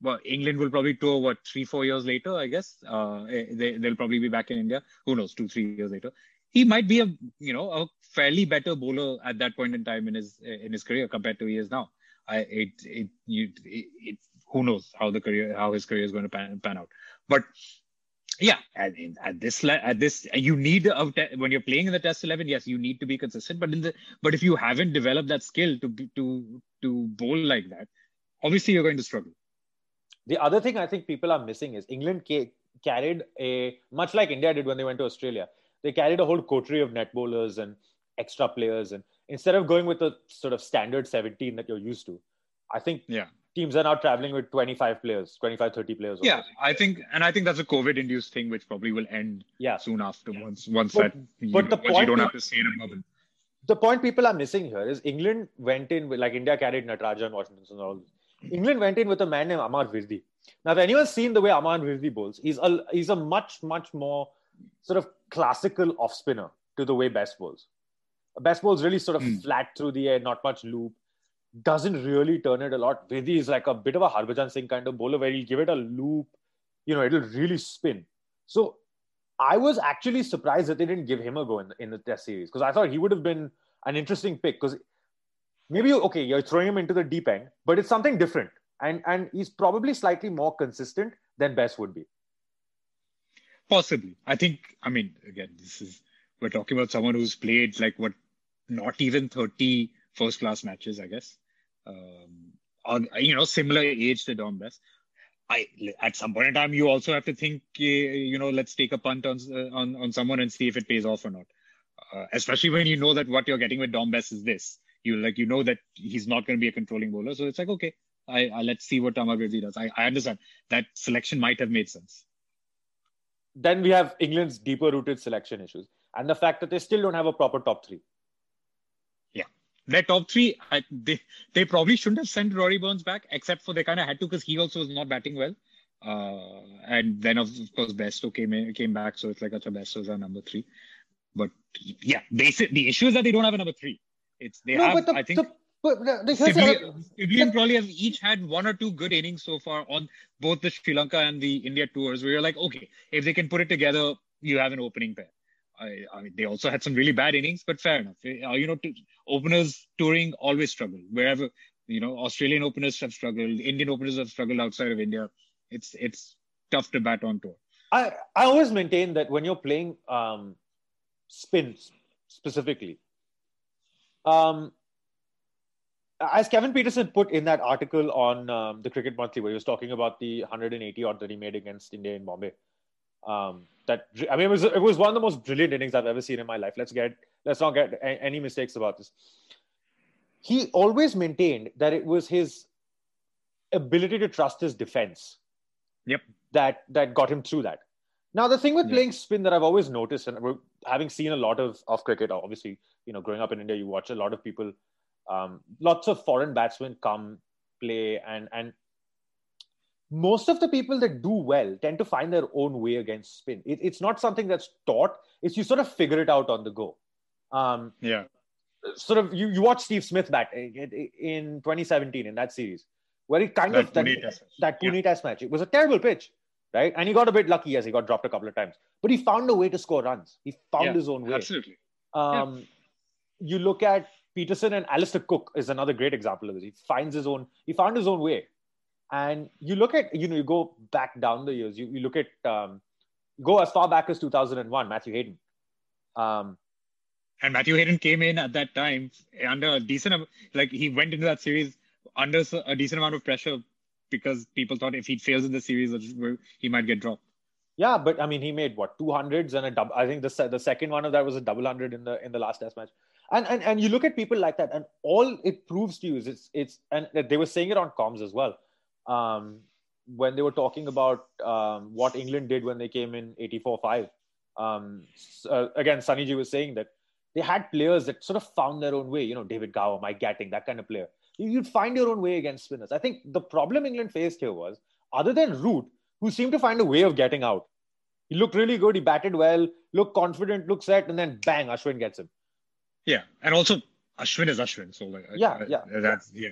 Speaker 1: well, England will probably tour what three, four years later, I guess. Uh, eh, they, they'll probably be back in India. Who knows? Two, three years later, he might be a you know a fairly better bowler at that point in time in his in his career compared to he is now. I it it you it, it who knows how the career how his career is going to pan, pan out, but yeah, at, at this at uh, this you need a, when you're playing in the test eleven. Yes, you need to be consistent. But in the but if you haven't developed that skill to to to bowl like that, obviously you're going to struggle.
Speaker 2: The other thing I think people are missing is England ca- carried a much like India did when they went to Australia. They carried a whole coterie of net bowlers and extra players, and instead of going with the sort of standard 17 that you're used to, I think
Speaker 1: yeah.
Speaker 2: Teams are now traveling with 25 players, 25, 30 players.
Speaker 1: Yeah, I think, and I think that's a COVID-induced thing, which probably will end
Speaker 2: yeah.
Speaker 1: soon after yeah. once once but, that. But you, the point you don't have to stay in a bubble.
Speaker 2: The point people are missing here is England went in with like India carried Natarajan, Washington, and all England went in with a man named Amar Virdi. Now, if anyone's seen the way Amar Virdi bowls, he's a, he's a much, much more sort of classical off spinner to the way Bess bowls. Bess bowls really sort of mm. flat through the air, not much loop, doesn't really turn it a lot. Virdi is like a bit of a Harbhajan Singh kind of bowler where he'll give it a loop, you know, it'll really spin. So I was actually surprised that they didn't give him a go in the, in the test series because I thought he would have been an interesting pick because maybe okay you're throwing him into the deep end but it's something different. And and he's probably slightly more consistent than bess would be.
Speaker 1: Possibly. I think i mean again this is we're talking about someone who's played like what not even 30 first class matches i guess um, you know, similar age to Dom Bess. I at some point in time you also have to think, uh, you know, let's take a punt on uh, on on someone and see if it pays off or not. Uh, especially when you know that what you're getting with Dom Bess is this. You like you know that he's not going to be a controlling bowler, so it's like okay, I, I let's see what Tamal does. I, I understand that selection might have made sense.
Speaker 2: Then we have England's deeper rooted selection issues and the fact that they still don't have a proper top three.
Speaker 1: Their top three, I, they they probably shouldn't have sent Rory Burns back, except for they kind of had to because he also was not batting well. Uh, and then of course Bairstow came came back, so it's like a Bairstow's our number three. But yeah, they the issue is that they don't have a number three. It's they no, have the, I think. The, but Sibley, and Crawley have each had one or two good innings so far on both the Sri Lanka and the India tours. Where you're like, okay, if they can put it together, you have an opening pair. I, I mean, they also had some really bad innings, but fair enough. Uh, you know, openers touring always struggle. Wherever you know, Australian openers have struggled, Indian openers have struggled outside of India. It's it's tough to bat on tour.
Speaker 2: I I always maintain that when you're playing um, spins specifically, um, as Kevin Pietersen put in that article on um, the Cricket Monthly, where he was talking about the 180 odd that he made against India in Bombay. Um, that I mean, it was it was one of the most brilliant innings I've ever seen in my life. Let's get let's not get a, any mistakes about this. He always maintained that it was his ability to trust his defense.
Speaker 1: Yep.
Speaker 2: That that got him through that. Now the thing with yeah. playing spin that I've always noticed, and having seen a lot of of cricket, obviously, you know, growing up in India, you watch a lot of people, um, lots of foreign batsmen come play and and most of the people that do well tend to find their own way against spin. It, it's not something that's taught. It's you sort of figure it out on the go. Um,
Speaker 1: yeah.
Speaker 2: Sort of you, you watch Steve Smith bat in 2017 in that series where he kind that of that, Pune test that Pune yeah. test match. It was a terrible pitch, right? And he got a bit lucky as he got dropped a couple of times, but he found a way to score runs. He found yeah, his own way.
Speaker 1: Absolutely.
Speaker 2: Um, yeah. You look at Pietersen and Alastair Cook is another great example of this. He finds his own. He found his own way and you look at, you know, you go back down the years, you, you look at, um, go as far back as 2001, Matthew Hayden. Um,
Speaker 1: and Matthew Hayden came in at that time under a decent, like he went into that series under a decent amount of pressure because people thought if he fails in the series, he might get dropped.
Speaker 2: Yeah, but I mean, he made what two hundreds and a double. I think the the second one of that was a double hundred in the in the last Test match. And and and you look at people like that, and all it proves to you is it's it's and they were saying it on comms as well um, when they were talking about um, what England did when they came in 84 5. Um, uh, again, Sunny G was saying that they had players that sort of found their own way, you know, David Gower, Mike Gatting, that kind of player. You'd find your own way against spinners. I think the problem England faced here was, other than Root, who seemed to find a way of getting out, he looked really good, he batted well, looked confident, looked set, and then bang, Ashwin gets him.
Speaker 1: Yeah, and also Ashwin is Ashwin, so like
Speaker 2: yeah, yeah,
Speaker 1: that's yeah.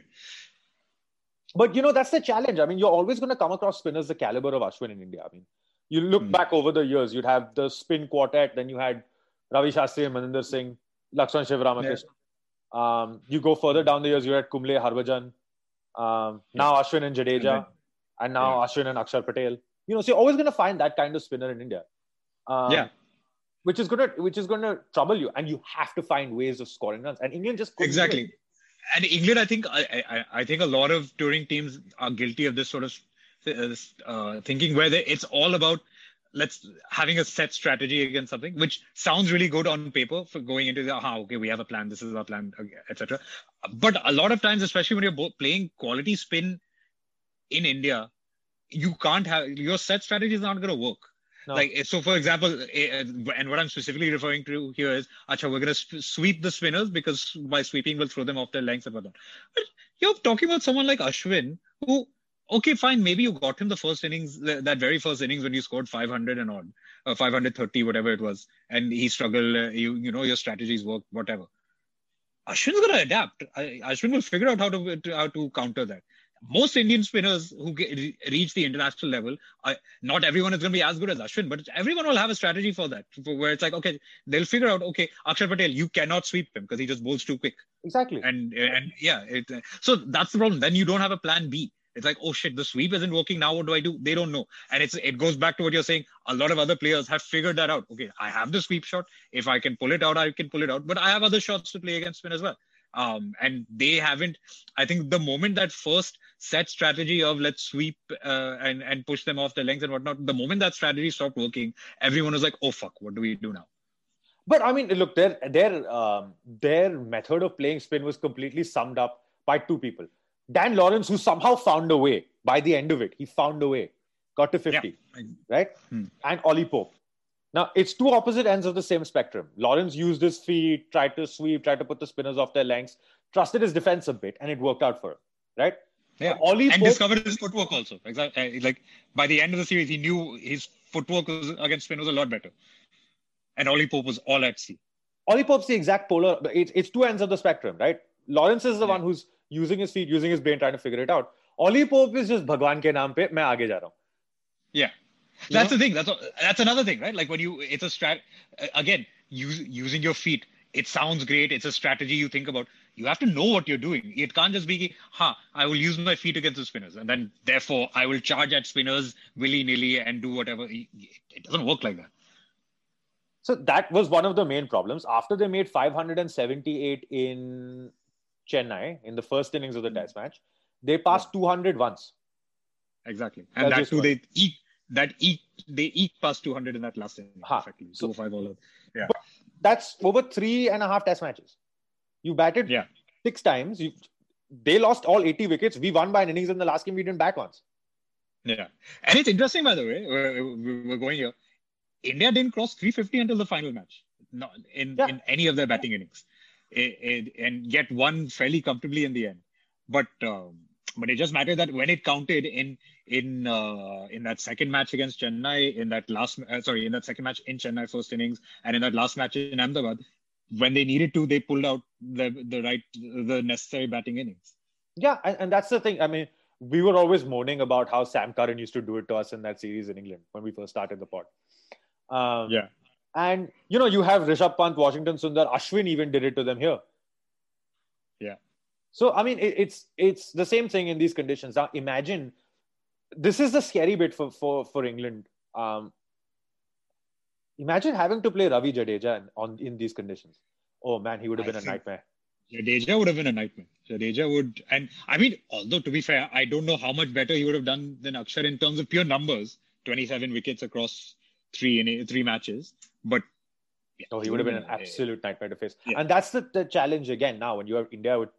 Speaker 2: But you know, that's the challenge. I mean, you're always going to come across spinners the caliber of Ashwin in India. I mean, you look mm. back over the years, you'd have the spin quartet, then you had Ravi Shastri and Maninder Singh, Lakshman Sivaramakrishna. Yeah. Um, you go further down the years, you had Kumble, Harbhajan, um, now Ashwin and Jadeja, and, and now yeah. Ashwin and Akshar Patel. You know, so you're always going to find that kind of spinner in India.
Speaker 1: Um, yeah.
Speaker 2: Which is gonna which is gonna trouble you, and you have to find ways of scoring runs. And England just
Speaker 1: exactly and England, I think, I, I, I, think a lot of touring teams are guilty of this sort of uh, uh, thinking where they, it's all about let's having a set strategy against something, which sounds really good on paper for going into the, ah, okay, we have a plan, this is our plan, etc. But a lot of times, especially when you're both playing quality spin in India, you can't have your set strategy is not going to work. No. Like so, for example, eh, and what I'm specifically referring to here is, Acha, we're to sweep the spinners because by sweeping we'll throw them off their lengths and whatnot. But you're talking about someone like Ashwin, who, okay, fine, maybe you got him the first innings, that very first innings when you scored 500 and odd, uh, 530, whatever it was, and he struggled. Uh, you, you know, your strategies work, whatever. Ashwin's to adapt. Ashwin will figure out how to how to counter that most Indian spinners who get, reach the international level, I, not everyone is going to be as good as Ashwin, but everyone will have a strategy for that, for where it's like, okay, they'll figure out, okay, Akshar Patel, you cannot sweep him because he just bowls too quick.
Speaker 2: Exactly.
Speaker 1: And and yeah, it, so that's the problem. Then you don't have a plan B. It's like, oh shit, the sweep isn't working. Now what do I do? They don't know. And it's it goes back to what you're saying. A lot of other players have figured that out. Okay, I have the sweep shot. If I can pull it out, I can pull it out. But I have other shots to play against spin as well. Um, and they haven't. I think the moment that first set strategy of let's sweep uh, and and push them off the length and whatnot, the moment that strategy stopped working, everyone was like, "Oh fuck, what do we do now?"
Speaker 2: But I mean, look, their their um, their method of playing spin was completely summed up by two people. Dan Lawrence, who somehow found a way by the end of it, he found a way, got to 50,
Speaker 1: Yeah.
Speaker 2: right?
Speaker 1: Hmm.
Speaker 2: And Ollie Pope. Now, it's two opposite ends of the same spectrum. Lawrence used his feet, tried to sweep, tried to put the spinners off their lengths, trusted his defense a bit, and it worked out for him, right?
Speaker 1: Yeah,
Speaker 2: Ollie
Speaker 1: and
Speaker 2: Pope-
Speaker 1: discovered his footwork also. Exactly. Uh, like by the end of the series, he knew his footwork was, against spin was a lot better, and Ollie Pope was all at sea.
Speaker 2: Ollie Pope's the exact polar. It's, it's two ends of the spectrum, right? Lawrence is the
Speaker 1: Yeah.
Speaker 2: one who's using his feet, using his brain, trying to figure it out. Ollie Pope is just Bhagwan ke naam pe, main aage ja raha.
Speaker 1: Yeah, that's
Speaker 2: know?
Speaker 1: the thing. That's a, that's another thing, right? Like when you, it's a strat. Again, use, using your feet. It sounds great. It's a strategy you think about. You have to know what you're doing. It can't just be, huh, I will use my feet against the spinners, and then therefore I will charge at spinners willy nilly and do whatever. It doesn't work like that.
Speaker 2: So that was one of the main problems. After they made 578 in Chennai in the first innings of the hmm. test match, they passed 200 once.
Speaker 1: Exactly, and
Speaker 2: That's
Speaker 1: that
Speaker 2: just
Speaker 1: too
Speaker 2: one.
Speaker 1: they that eke they eke past 200 in that last inning.
Speaker 2: Ha.
Speaker 1: Perfectly,
Speaker 2: So-
Speaker 1: five all out. Yeah,
Speaker 2: That's over three and a half test matches. You batted
Speaker 1: yeah,
Speaker 2: six times. You, they lost all 80 wickets. We won by an innings in the last game. We didn't bat once.
Speaker 1: yeah. And it's interesting, by the way. We're, we're going here. India didn't cross 350 until the final match. Not in,
Speaker 2: Yeah.
Speaker 1: in any of their batting innings, it, it, and yet won fairly comfortably in the end. But um, but it just mattered that when it counted in in uh, in that second match against Chennai, in that last uh, sorry, in that second match in Chennai first innings, and in that last match in Ahmedabad, when they needed to, they pulled out the the right the necessary batting innings.
Speaker 2: Yeah, and, and that's the thing. I mean, we were always moaning about how Sam Curran used to do it to us in that series in England when we first started the pod. Um,
Speaker 1: Yeah.
Speaker 2: And, you know, you have Rishabh Pant, Washington Sundar, Ashwin even did it to them here.
Speaker 1: Yeah.
Speaker 2: So, I mean, it, it's it's the same thing in these conditions. Now, imagine this is the scary bit for, for, for England. Um, imagine having to play Ravi Jadeja in, on, in these conditions. Oh, man, he would have been a nightmare.
Speaker 1: Jadeja would have been a nightmare. Jadeja would, and I mean, although to be fair, I don't know how much better he would have done than Akshar in terms of pure numbers. Twenty-seven wickets across three in three matches, but yeah,
Speaker 2: Oh, he would have been an absolute nightmare to face.
Speaker 1: Yeah.
Speaker 2: And that's the, the challenge again now when you have India with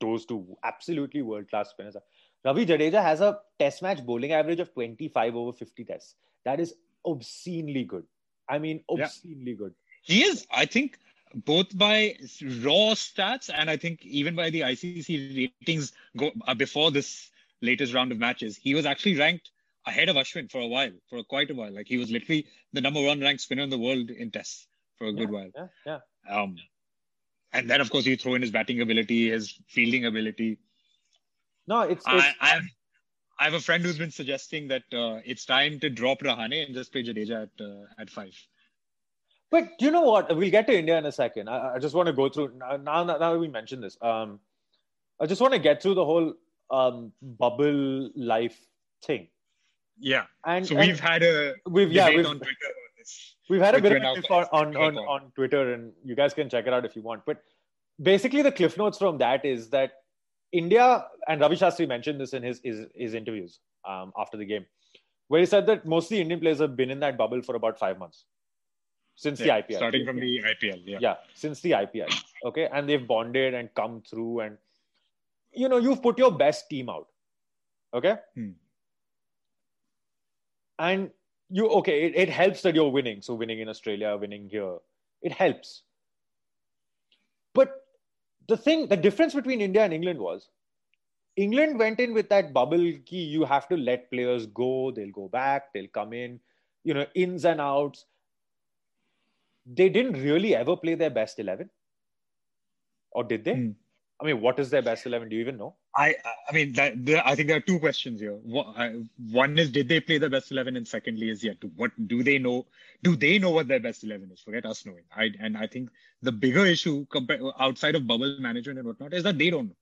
Speaker 2: those two absolutely world class spinners. Ravi Jadeja has a test match bowling average of 25 over 50 tests. That is obscenely good. I mean,
Speaker 1: Yeah.
Speaker 2: obscenely good.
Speaker 1: He is, I think, both by raw stats and I think even by the ICC ratings go uh, before this latest round of matches, he was actually ranked ahead of Ashwin for a while, for quite a while. Like he was literally the number one ranked spinner in the world in tests for a good while.
Speaker 2: Yeah, yeah.
Speaker 1: Um, and then, of course, you throw in his batting ability, his fielding ability.
Speaker 2: No, it's, it's
Speaker 1: I, have, I have a friend who's been suggesting that uh, it's time to drop Rahane and just play Jadeja at uh, at five.
Speaker 2: But you know what? We'll get to India in a second. I, I just want to go through now. Now, now that we mentioned this, um, I just want to get through the whole um, bubble life thing.
Speaker 1: Yeah.
Speaker 2: And,
Speaker 1: So
Speaker 2: and
Speaker 1: we've had a
Speaker 2: we've yeah we've,
Speaker 1: on Twitter
Speaker 2: we've had a bit of a on on,
Speaker 1: going
Speaker 2: on,
Speaker 1: to
Speaker 2: on Twitter, and you guys can check it out if you want. But basically, the cliff notes from that is that India and Ravi Shastri mentioned this in his his, his interviews um, after the game, where he said that most of the Indian players have been in that bubble for about five months since
Speaker 1: Yeah,
Speaker 2: the IPL.
Speaker 1: starting from the IPL. Yeah.
Speaker 2: yeah since the ipl okay and they've bonded and come through and you know you've put your best team out okay
Speaker 1: Hmm.
Speaker 2: and you okay it, it helps that you're winning so winning in australia winning here it helps but the thing the difference between india and england was england went in with that bubble key you have to let players go they'll go back they'll come in you know ins and outs. They didn't really ever play their best 11 or did they?
Speaker 1: Hmm.
Speaker 2: I mean what is their best 11 do you even know
Speaker 1: I I mean that I think there are two questions here. One, is did they play the best eleven, and secondly is yet to what do they know? Do they know what their best eleven is? Forget us knowing. I and I think the bigger issue compared outside of bubble management and whatnot is that they don't know.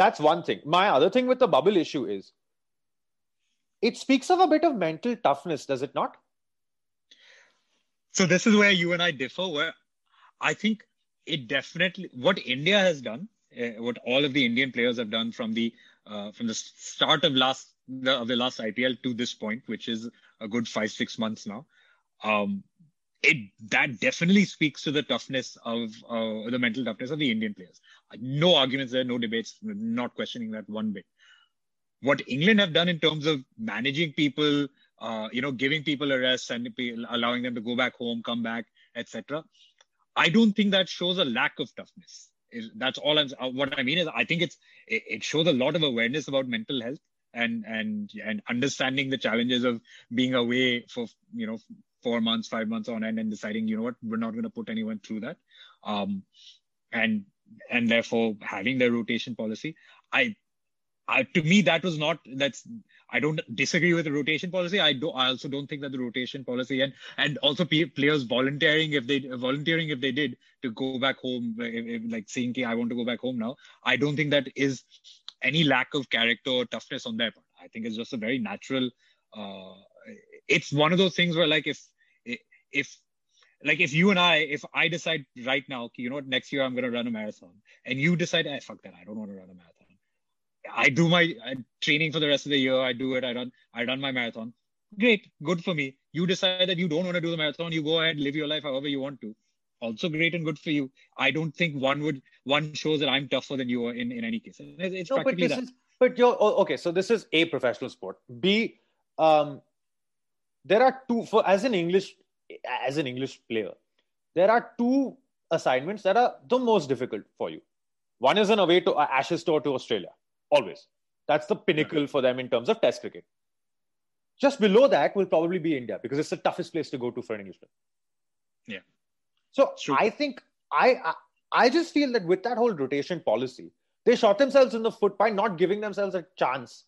Speaker 2: that's one thing my other thing with the bubble issue is it speaks of a bit of mental toughness does it not
Speaker 1: So this is where you and I differ. Where I think it definitely what India has done, uh, what all of the Indian players have done from the uh, from the start of last the, of the last IPL to this point, which is a good five six months now. Um, it that definitely speaks to the toughness of uh, the mental toughness of the Indian players. No arguments there, no debates, not questioning that one bit. What England have done in terms of managing people, uh, you know, giving people a rest and allowing them to go back home, come back, etc. I don't think that shows a lack of toughness. That's all I'm. Uh, what I mean is, I think it's it shows a lot of awareness about mental health and and and understanding the challenges of being away for you know four months, five months on end, and deciding you know what we're not going to put anyone through that, um, and and therefore having their rotation policy. I I, to me, that was not. That's. I don't disagree with the rotation policy. I do. I also don't think that the rotation policy and and also players volunteering if they volunteering if they did to go back home, if, if, like saying, "I want to go back home now." I don't think that is any lack of character or toughness on their part. I think it's just a very natural. Uh, it's one of those things where, like, if if like if you and I, if I decide right now, you know what, next year I'm going to run a marathon, and you decide, hey, fuck that, I don't want to run a marathon I do my training for the rest of the year. I do it. I run. I run my marathon. Great, good for me. You decide that you don't want to do the marathon. You go ahead, live your life however you want to. Also great and good for you. I don't think one would one shows that I'm tougher than you are in, in any case. It's no, practically but
Speaker 2: that. Is, but you're oh, okay. So this is a professional sport. B, um, there are two for as an English as an English player, there are two assignments that are the most difficult for you. One is an away to uh, Ashes tour to Australia always. That's the pinnacle for them in terms of Test cricket. Just below that will probably be India because it's the toughest place to go to for an Englishman.
Speaker 1: Yeah.
Speaker 2: So I think I, I I just feel that with that whole rotation policy, they shot themselves in the foot by not giving themselves a chance.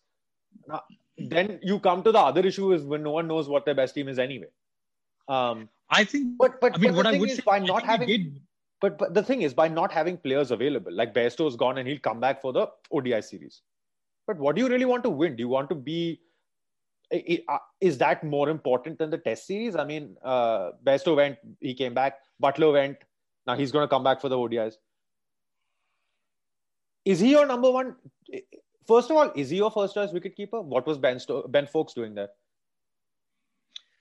Speaker 2: Now, then you come to the other issue is when no one knows what their best team is anyway. Um,
Speaker 1: I think,
Speaker 2: but but, I mean, but what I would say, by not having but, but the thing is, by not having players available, like Bairstow's gone and he'll come back for the ODI series. But what do you really want to win? Do you want to be? Uh, is that more important than the Test series? I mean, uh, Bairstow went, he came back. Buttler went. Now he's going to come back for the ODIs. Is he your number one? First of all, is he your first choice wicketkeeper? What was Ben Sto- Ben Foakes doing there?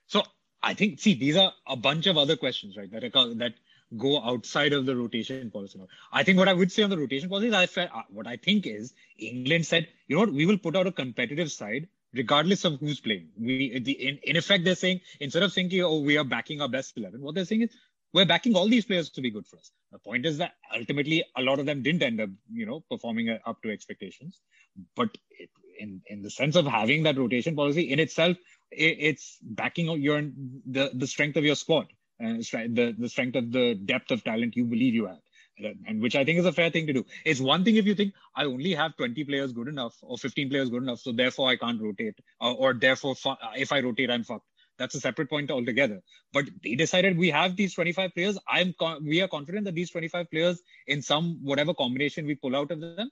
Speaker 1: So I think see these are a bunch of other questions, right? That that go outside of the rotation policy. I think what I would say on the rotation policy is I felt, uh, what I think is England said, you know what, we will put out a competitive side regardless of who's playing. We the, in, in effect they're saying instead of thinking oh we are backing our best eleven, what they're saying is we're backing all these players to be good for us. The point is that ultimately a lot of them didn't end up you know performing up to expectations, but it, in in the sense of having that rotation policy in itself, it, it's backing your the the strength of your squad uh, the, the strength of the depth of talent you believe you have and which I think is a fair thing to do. It's one thing if you think I only have 20 players good enough or 15 players good enough, so therefore I can't rotate, uh, or therefore fu- if I rotate I'm fucked. That's a separate point altogether. But they decided we have these 25 players. I'm we are confident that these 25 players in some whatever combination we pull out of them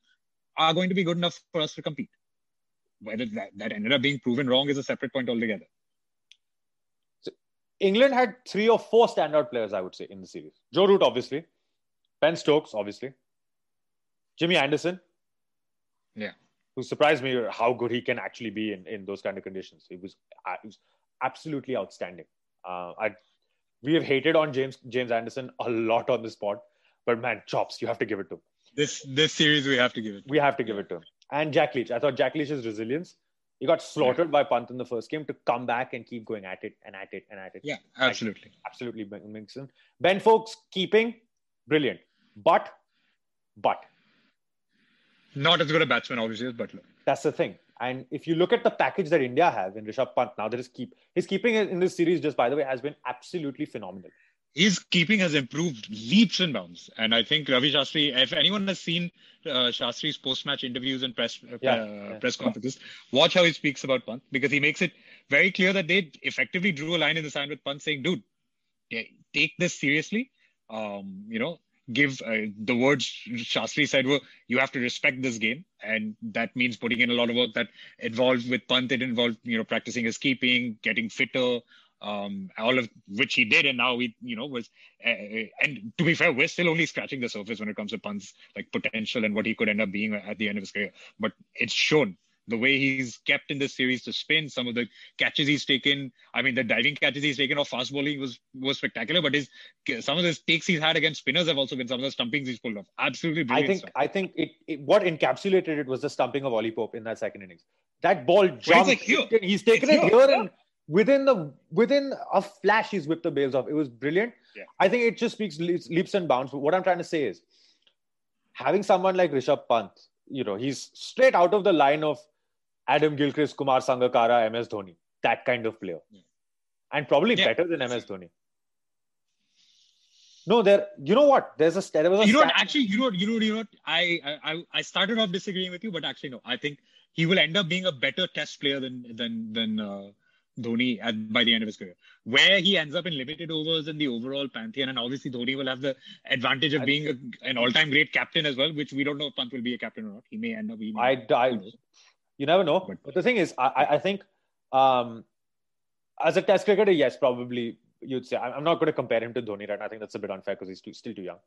Speaker 1: are going to be good enough for us to compete. Whether that, that ended up being proven wrong is a separate point altogether.
Speaker 2: England had three or four standout players, I would say, in the series. Joe Root, obviously. Ben Stokes, obviously. Jimmy Anderson.
Speaker 1: Yeah.
Speaker 2: Who surprised me how good he can actually be in, in those kind of conditions. He was, uh, was absolutely outstanding. Uh, I, we have hated on James James Anderson a lot on this pod, but man, chops, you have to give it to him.
Speaker 1: This this series we have to give it.
Speaker 2: To. We have to give it to him. And Jack Leach. I thought Jack Leach's resilience he got slaughtered by Pant in the first game to come back and keep going at it and at it and at it.
Speaker 1: Yeah, absolutely.
Speaker 2: Absolutely makes sense. Ben Foakes keeping, brilliant. But, but.
Speaker 1: Not as good a batsman, obviously, as Buttler.
Speaker 2: That's the thing. And if you look at the package that India have in Rishabh Pant, now that is keep his keeping in this series, just by the way, has been absolutely phenomenal
Speaker 1: his keeping has improved leaps and bounds. And I think Ravi Shastri, if anyone has seen uh, Shastri's post-match interviews and press uh, yeah, yeah. press conferences, watch how he speaks about Pant because he makes it very clear that they effectively drew a line in the sand with Pant saying, "Dude, take this seriously. Um, you know, give uh, the words Shastri said were you have to respect this game, and that means putting in a lot of work that involved with Pant. It involved you know practicing his keeping, getting fitter." Um, all of which he did, and now he, you know, was. Uh, and to be fair, we're still only scratching the surface when it comes to Pant's like potential and what he could end up being at the end of his career. But it's shown the way he's kept in this series to spin, some of the catches he's taken. I mean, the diving catches he's taken off fast bowling was was spectacular. But his some of the takes he's had against spinners have also been some of the stumpings he's pulled off. Absolutely brilliant.
Speaker 2: I think
Speaker 1: stuff.
Speaker 2: I think it, it, what encapsulated it was the stumping of Ollie Pope in that second innings. That ball jumped.
Speaker 1: Like
Speaker 2: he's taken
Speaker 1: it's
Speaker 2: it here, here and within the within a flash he's whipped the bails off. It was brilliant.
Speaker 1: Yeah.
Speaker 2: I think it just speaks leaps, leaps and bounds. But what I'm trying to say is having someone like Rishabh Pant, you know, he's straight out of the line of Adam Gilchrist, Kumar Sangakkara, MS Dhoni, that kind of player.
Speaker 1: Yeah.
Speaker 2: And probably
Speaker 1: Yeah.
Speaker 2: better than MS Dhoni. No, there. You know what? There's a there was a
Speaker 1: you know what, actually you know what, you know what, you know what? I, I I started off disagreeing with you, but actually no. I think he will end up being a better test player than than than uh, Dhoni at, by the end of his career. Where he ends up in limited overs in the overall pantheon, and obviously Dhoni will have the advantage of
Speaker 2: I-
Speaker 1: being a, an all-time great captain as well, which we don't know if Pant will be a captain or not. He may end up being.
Speaker 2: I, I you never know.
Speaker 1: But-
Speaker 2: But, the thing is, I, I- think um, as a Test cricketer, yes, probably you'd say. I'm not going to compare him to Dhoni, right? I think that's a bit unfair because he's too, still too young.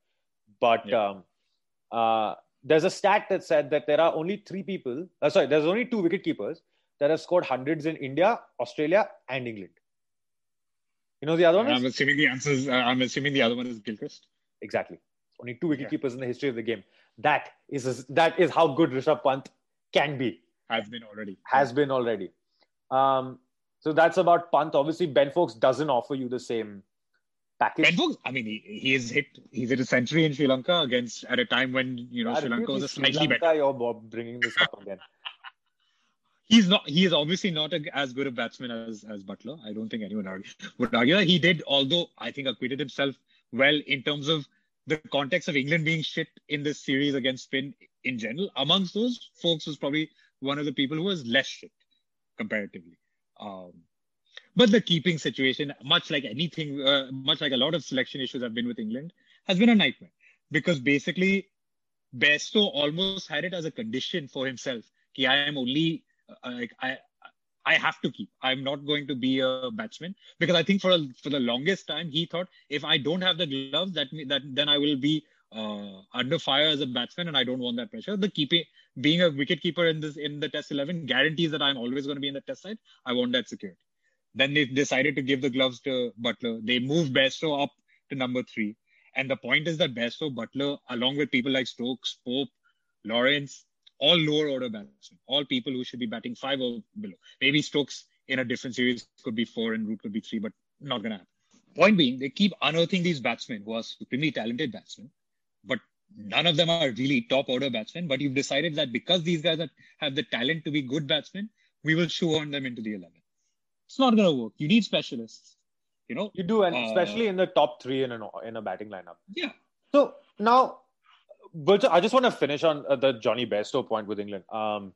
Speaker 2: But
Speaker 1: Yeah.
Speaker 2: um, uh, there's a stat that said that there are only three people. Uh, sorry, there's only two wicket keepers that have scored hundreds in India, Australia, and England. You know the other one? Is?
Speaker 1: I'm assuming the answers. Uh, I'm assuming the other one is Gilchrist.
Speaker 2: Exactly. Only two wicket
Speaker 1: Yeah.
Speaker 2: keepers in the history of the game. That is that is how good Rishabh Pant can be.
Speaker 1: Has been already.
Speaker 2: has been already. Um, so that's about Pant. Obviously, Ben Foakes doesn't offer you the same package.
Speaker 1: Ben Foakes, I mean, he, he is hit. He's hit a century in Sri Lanka against at a time when you know Sri Lanka was a
Speaker 2: Sri
Speaker 1: slightly better.
Speaker 2: Lanka, You're Bob bringing this up again.
Speaker 1: He's not. He is obviously not a, as good a batsman as as Buttler. I don't think anyone argue, would argue that he did. Although I think acquitted himself well in terms of the context of England being shit in this series against Spin in general. Amongst those folks was probably one of the people who was less shit comparatively. Um, but the keeping situation, much like anything, uh, much like a lot of selection issues have been with England, has been a nightmare because basically Bairstow almost had it as a condition for himself. Ki I am only like I I have to keep. I'm not going to be a batsman because I think for a, for the longest time he thought if I don't have the gloves that that then I will be uh, under fire as a batsman and I don't want that pressure. The keeping being a wicket keeper in this in the Test 11 guarantees that I'm always going to be in the Test side. I want that security. Then they decided to give the gloves to Buttler. They moved Bairstow up to number three. And the point is that Bairstow, Buttler, along with people like Stokes, Pope, Lawrence, all lower order batsmen, all people who should be batting five or below. Maybe Stokes in a different series could be four and Root could be three, but not going to happen. Point being, they keep unearthing these batsmen who are supremely talented batsmen, but none of them are really top order batsmen. But you've decided that because these guys are, have the talent to be good batsmen, we will shoehorn them into the 11. It's not going to work. You need specialists. You know?
Speaker 2: You do, and
Speaker 1: Uh,
Speaker 2: especially in the top three in, an, in a batting lineup.
Speaker 1: Yeah.
Speaker 2: So now, but I just want to finish on uh, the Jonny Bairstow point with England. Um,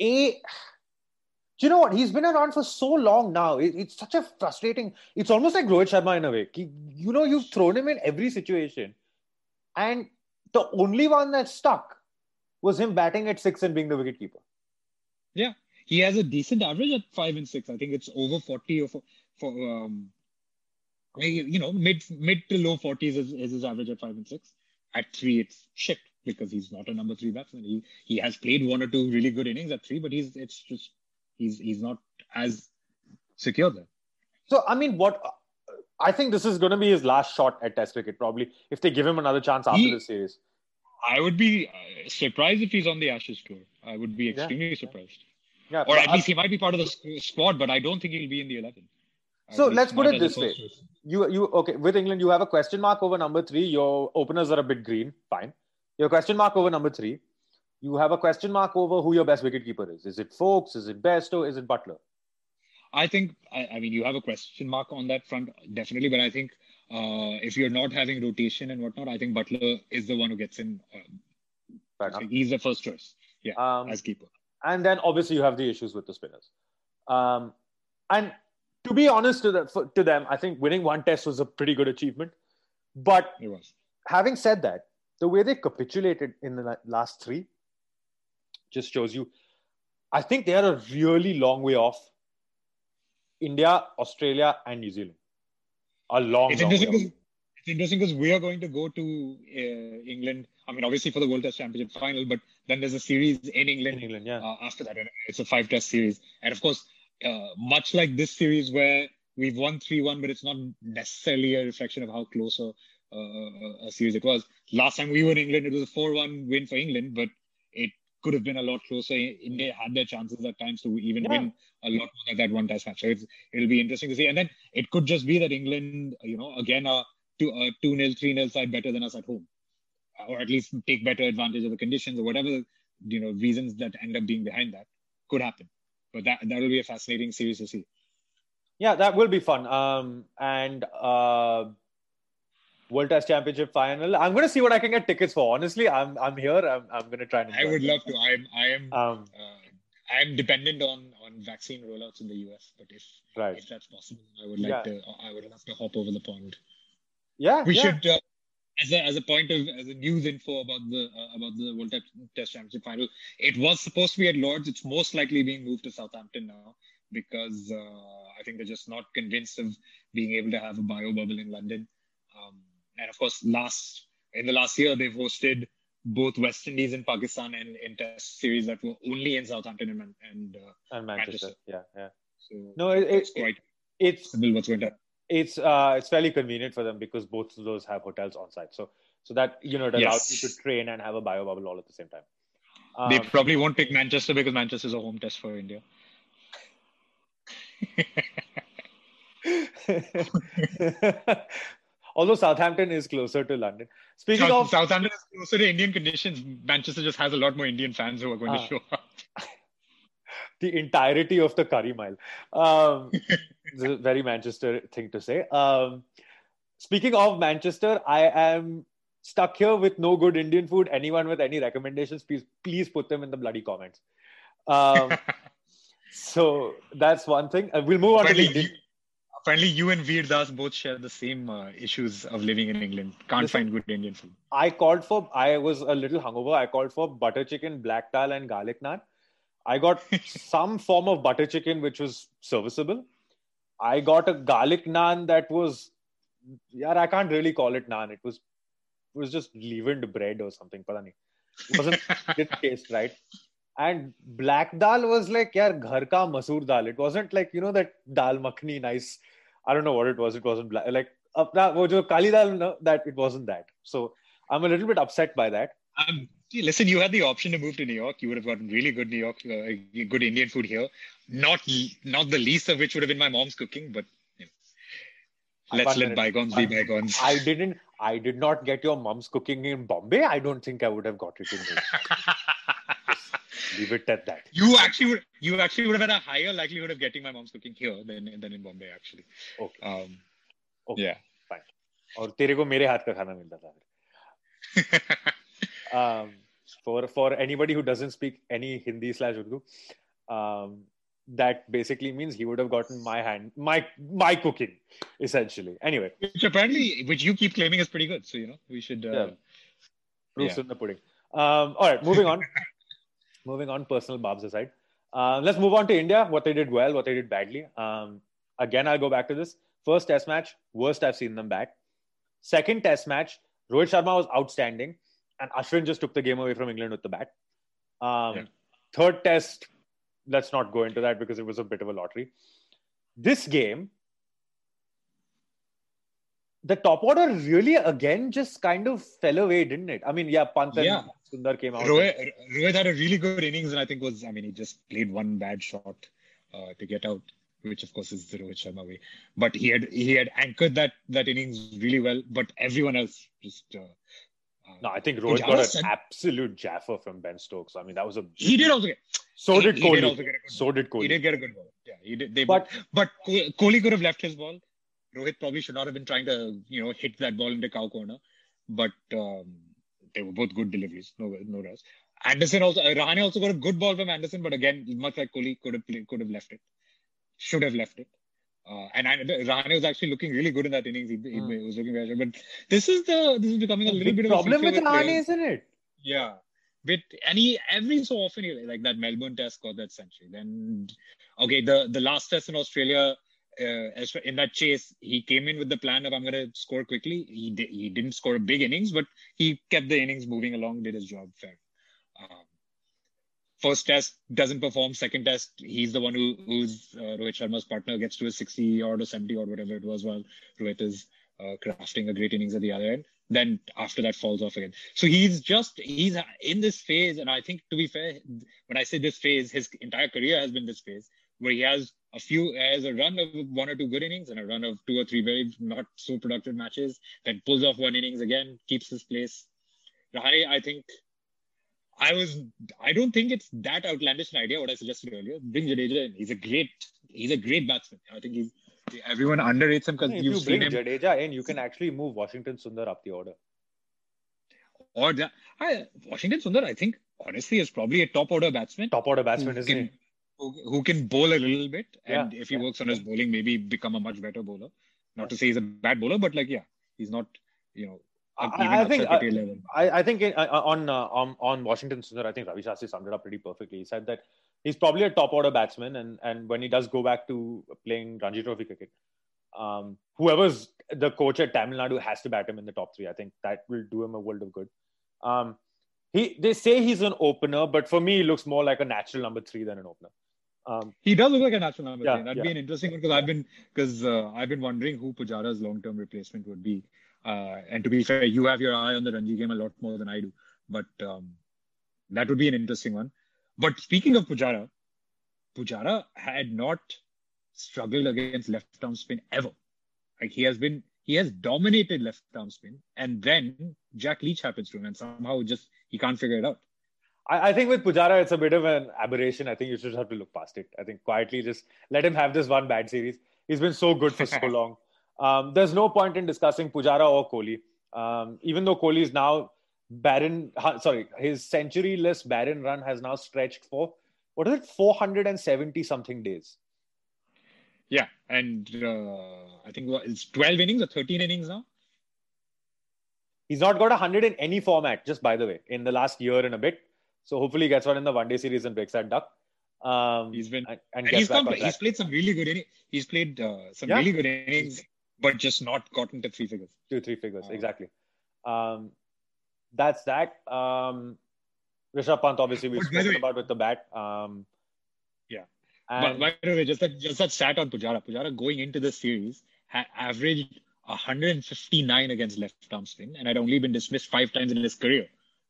Speaker 2: a, do you know what? He's been around for so long now. It, it's such a frustrating. It's almost like Rohit Sharma in a way. He- you know, you've thrown him in every situation, and the only one that stuck was him batting at six and being the wicketkeeper.
Speaker 1: Yeah, he has a decent average at five and six. I think it's over forty or for, for um, you know, mid mid to low 40s is, is his average at five and six. At three, it's shit because he's not a number three batsman. He he has played one or two really good innings at three, but he's it's just he's he's not as secure there.
Speaker 2: So I mean, what I think this is going to be his last shot at Test cricket probably if they give him another chance after the series.
Speaker 1: I would be uh, surprised if he's on the Ashes tour. I would be extremely yeah, surprised.
Speaker 2: Yeah.
Speaker 1: yeah
Speaker 2: or
Speaker 1: at
Speaker 2: I,
Speaker 1: least he might be part of the squad, but I don't think he'll be in the 11.
Speaker 2: So let's put it this way. you you okay with England? You have a question mark over number three. Your openers are a bit green. Fine. Your question mark over number three. You have a question mark over who your best wicketkeeper is. Is it Foakes? Is it Best? Or Is it Buttler?
Speaker 1: I think, I, I mean, you have a question mark on that front, definitely. But I think uh, if you're not having rotation and whatnot, I think Buttler is the one who gets in. Um, he's the first choice, yeah,
Speaker 2: Um,
Speaker 1: as keeper.
Speaker 2: and then obviously you have the issues with the spinners. Um, and to be honest to, the, for, to them, I think winning one test was a pretty good achievement. But having said that, the way they capitulated in the last three just shows you. I think they are a really long way off India, Australia, and New Zealand. A long,
Speaker 1: It's
Speaker 2: long
Speaker 1: interesting
Speaker 2: way.
Speaker 1: because it's interesting because we are going to go to uh, England. I mean, obviously for the World Test Championship final, but then there's a series in England
Speaker 2: in England. Yeah,
Speaker 1: uh, after that. It's a five test series. And of course, uh, much like this series where we've won 3 1, but it's not necessarily a reflection of how close a, uh, a series it was. Last time we were in England, it was a 4 1 win for England, but it could have been a lot closer. India had their chances at times to even
Speaker 2: Yeah.
Speaker 1: win a lot more than that one test match. So it's, it'll be interesting to see. And then it could just be that England, you know, again, are two, uh, 2 0, 3 0 side better than us at home, or at least take better advantage of the conditions or whatever, you know, reasons that end up being behind that could happen. But that that will be a fascinating series to see.
Speaker 2: yeah, that will be fun. Um, and uh, World Test Championship final. I'm going to see what I can get tickets for. Honestly, I'm I'm here. I'm I'm going to try and.
Speaker 1: I would
Speaker 2: it.
Speaker 1: love to. I'm I am
Speaker 2: Um,
Speaker 1: uh, I am dependent on on vaccine rollouts in the US, but if
Speaker 2: right.
Speaker 1: if that's possible, I would like
Speaker 2: Yeah.
Speaker 1: to. I would love to hop over the pond.
Speaker 2: Yeah.
Speaker 1: We
Speaker 2: yeah.
Speaker 1: should. Uh, as a, as a point of as a news info about the uh, about the World Test, Test Championship final, it was supposed to be at Lords. It's most likely being moved to Southampton now because uh, I think they're just not convinced of being able to have a bio bubble in London. Um, and of course, last in the last year, they've hosted both West Indies and Pakistan in, in Test series that were only in Southampton and, and uh,
Speaker 2: and Manchester.
Speaker 1: Manchester.
Speaker 2: Yeah. Yeah.
Speaker 1: so
Speaker 2: No, it, it,
Speaker 1: it's quite
Speaker 2: it's
Speaker 1: what's going to happen.
Speaker 2: It's uh it's fairly convenient for them because both of those have hotels on site. So so that you know it allows
Speaker 1: Yes.
Speaker 2: you to train and have a bio bubble all at the same time. Um,
Speaker 1: they probably won't pick Manchester because Manchester is a home test for India. [laughs]
Speaker 2: Although Southampton is closer to London. Speaking
Speaker 1: South-
Speaker 2: of
Speaker 1: Southampton is closer to Indian conditions. Manchester just has a lot more Indian fans who are going
Speaker 2: Ah.
Speaker 1: to show up. [laughs]
Speaker 2: the entirety of the curry mile. Um, [laughs] it's a very Manchester thing to say. Um, speaking of Manchester, I am stuck here with no good Indian food. Anyone with any recommendations, please please put them in the bloody comments. Um, [laughs] so that's one thing. Uh, we'll move on to the
Speaker 1: apparently,
Speaker 2: Indian.
Speaker 1: you, apparently, you and Veer Das both share the same uh, issues of living in England. Can't
Speaker 2: Listen.
Speaker 1: find good Indian food.
Speaker 2: I called for. I was a little hungover. I called for butter chicken, black dal, and garlic naan. I got [laughs] some form of butter chicken which was serviceable. I got a garlic naan that was, yeah, I can't really call it naan. It was, it was just leavened bread or something. Pata nahi. It wasn't didn't [laughs] taste right. And black dal was like, yeah, ghar ka masoor dal. It wasn't like you know that dal makhni nice. I don't know what it was. It wasn't black. Like अपना वो जो काली दाल no, that it wasn't that. So I'm a little bit upset by that.
Speaker 1: Um, see, listen, you had the option to move to New York. You would have gotten really good New York, uh, good Indian food here. Not not the least of which would have been my mom's cooking, but you know, let's
Speaker 2: One
Speaker 1: let
Speaker 2: minute.
Speaker 1: bygones be bygones.
Speaker 2: I didn't. I did not get your mom's cooking in Bombay. I don't think I would have got it in. [laughs] New York. Leave it at that.
Speaker 1: you actually would you actually would have had a higher likelihood of getting my mom's cooking here than than in Bombay actually.
Speaker 2: Okay.
Speaker 1: Um,
Speaker 2: Okay.
Speaker 1: Yeah.
Speaker 2: और तेरे को मेरे हाथ का खाना मिलता था [laughs] um, for for anybody who doesn't speak any Hindi slash Urdu, um, that basically means he would have gotten my hand, my my cooking, essentially. Anyway,
Speaker 1: which apparently, which you keep claiming is pretty good. So you know, we should. Uh,
Speaker 2: Yeah. proofs
Speaker 1: Yeah.
Speaker 2: in the pudding. Um, all right, moving on. [laughs] moving on, personal barbs aside. Uh, let's move on to India. What they did well, what they did badly. Um, again, I'll go back to this. First Test match, worst I've seen them back. Second Test match, Rohit Sharma was outstanding, and Ashwin just took the game away from England with the bat. Um,
Speaker 1: Yeah.
Speaker 2: Third Test, let's not go into that because it was a bit of a lottery. This game, the top order really again just kind of fell away, didn't it? I mean, yeah, Pant and
Speaker 1: Yeah.
Speaker 2: Sundar came out.
Speaker 1: Rohit, Rohit had a really good innings, and I think was I mean he just played one bad shot uh, to get out, which of course is the Rohit Sharma way. But he had he had anchored that that innings really well. But everyone else just. Uh, uh,
Speaker 2: No, I think Rohit got an absolute jaffa from Ben Stokes. I mean, that was a.
Speaker 1: he did also get.
Speaker 2: So
Speaker 1: he-
Speaker 2: did
Speaker 1: he did
Speaker 2: Kohli.
Speaker 1: also get a good
Speaker 2: so did Kohli.
Speaker 1: He did get a good ball. Yeah, he did. They
Speaker 2: But-
Speaker 1: but but Kohli could have left his ball. Rohit probably should not have been trying to you know hit that ball into cow corner. But um, they were both good deliveries. No no rest. Anderson also uh, Rahane also got a good ball from Anderson, but again, much like Kohli, could have played, could have left it. Should have left it. Uh, and I, Rahane was actually looking really good in that innings. He, he
Speaker 2: Hmm.
Speaker 1: was looking very. good. But this is the this is becoming a little bit of a
Speaker 2: problem with Rahane, isn't it?
Speaker 1: yeah. But and he every so often he like that Melbourne test got that century. Then okay, the the last test in Australia uh, in that chase, he came in with the plan of I'm going to score quickly. He di- he didn't score a big innings, but he kept the innings moving along, did his job fair. Um, first test doesn't perform. Second test, he's the one who who's uh, Rohit Sharma's partner gets to a 60 odd or 70 or whatever it was while Rohit is uh, crafting a great innings at the other end. Then after that falls off again. So he's just he's in this phase, and I think to be fair, when I say this phase, his entire career has been this phase where he has a few has a run of one or two good innings and a run of two or three very not so productive matches, then pulls off one innings again, keeps his place. Rahane, I think I was I don't think it's that outlandish an idea what I suggested earlier. Bring Jadeja in. He's a great he's a great batsman. I think he's everyone underrates him because
Speaker 2: you
Speaker 1: seen
Speaker 2: bring
Speaker 1: him.
Speaker 2: Jadeja in, you can actually move Washington Sundar up the order.
Speaker 1: Or the, I, Washington Sundar, I think honestly is probably a top order batsman.
Speaker 2: Top order batsman,
Speaker 1: who
Speaker 2: isn't
Speaker 1: can,
Speaker 2: he?
Speaker 1: who, who can bowl a little bit, and
Speaker 2: Yeah,
Speaker 1: if he
Speaker 2: yeah,
Speaker 1: works on his bowling, maybe become a much better bowler. Not to say he's a bad bowler, but like yeah, he's not you know
Speaker 2: I- I think,
Speaker 1: Akshar Patel level.
Speaker 2: I, I think in, uh, on, uh, on on Washington Sundar, I think Ravi Shastri summed it up pretty perfectly. He said that he's probably a top order batsman, and and when he does go back to playing Ranji Trophy cricket, um, whoever's the coach at Tamil Nadu has to bat him in the top three. I think that will do him a world of good. Um, he they say he's an opener, but for me, he looks more like a natural number three than an opener. Um,
Speaker 1: He does look like a natural number
Speaker 2: Yeah,
Speaker 1: three. That'd be an interesting one because I've been because uh, I've been wondering who Pujara's long term replacement would be. Uh, and to be fair, you have your eye on the Ranji game a lot more than I do. But um, that would be an interesting one. But speaking of Pujara, Pujara had not struggled against left arm spin ever. Like he has been, he has dominated left arm spin, and then Jack Leach happens to him, and somehow just he can't figure it out.
Speaker 2: I, I think with Pujara, it's a bit of an aberration. I think you just have to look past it. I think quietly just let him have this one bad series. He's been so good for so [laughs] long. Um, there's no point in discussing Pujara or Kohli. Um, even though Kohli is now barren, sorry, his century-less barren run has now stretched for what is it, 470 something days.
Speaker 1: Yeah, and uh, I think it's 12 innings or 13 innings now.
Speaker 2: He's not got a 100 in any format, just by the way, in the last year and a bit. So hopefully he gets one in the one day series and breaks that duck. Um,
Speaker 1: He's been
Speaker 2: and, and
Speaker 1: And he's come. He's played some really good innings. He's played uh, some
Speaker 2: Yeah.
Speaker 1: really good innings, but just not gotten to three figures.
Speaker 2: two three figures
Speaker 1: Uh,
Speaker 2: exactly um that's that um rishabh pant obviously we've spoken about with the bat um
Speaker 1: Yeah.
Speaker 2: and
Speaker 1: but by the way, just that just that stat on Pujara. Pujara going into the series had averaged 159 against left arm spin, and had only been dismissed five times in his career,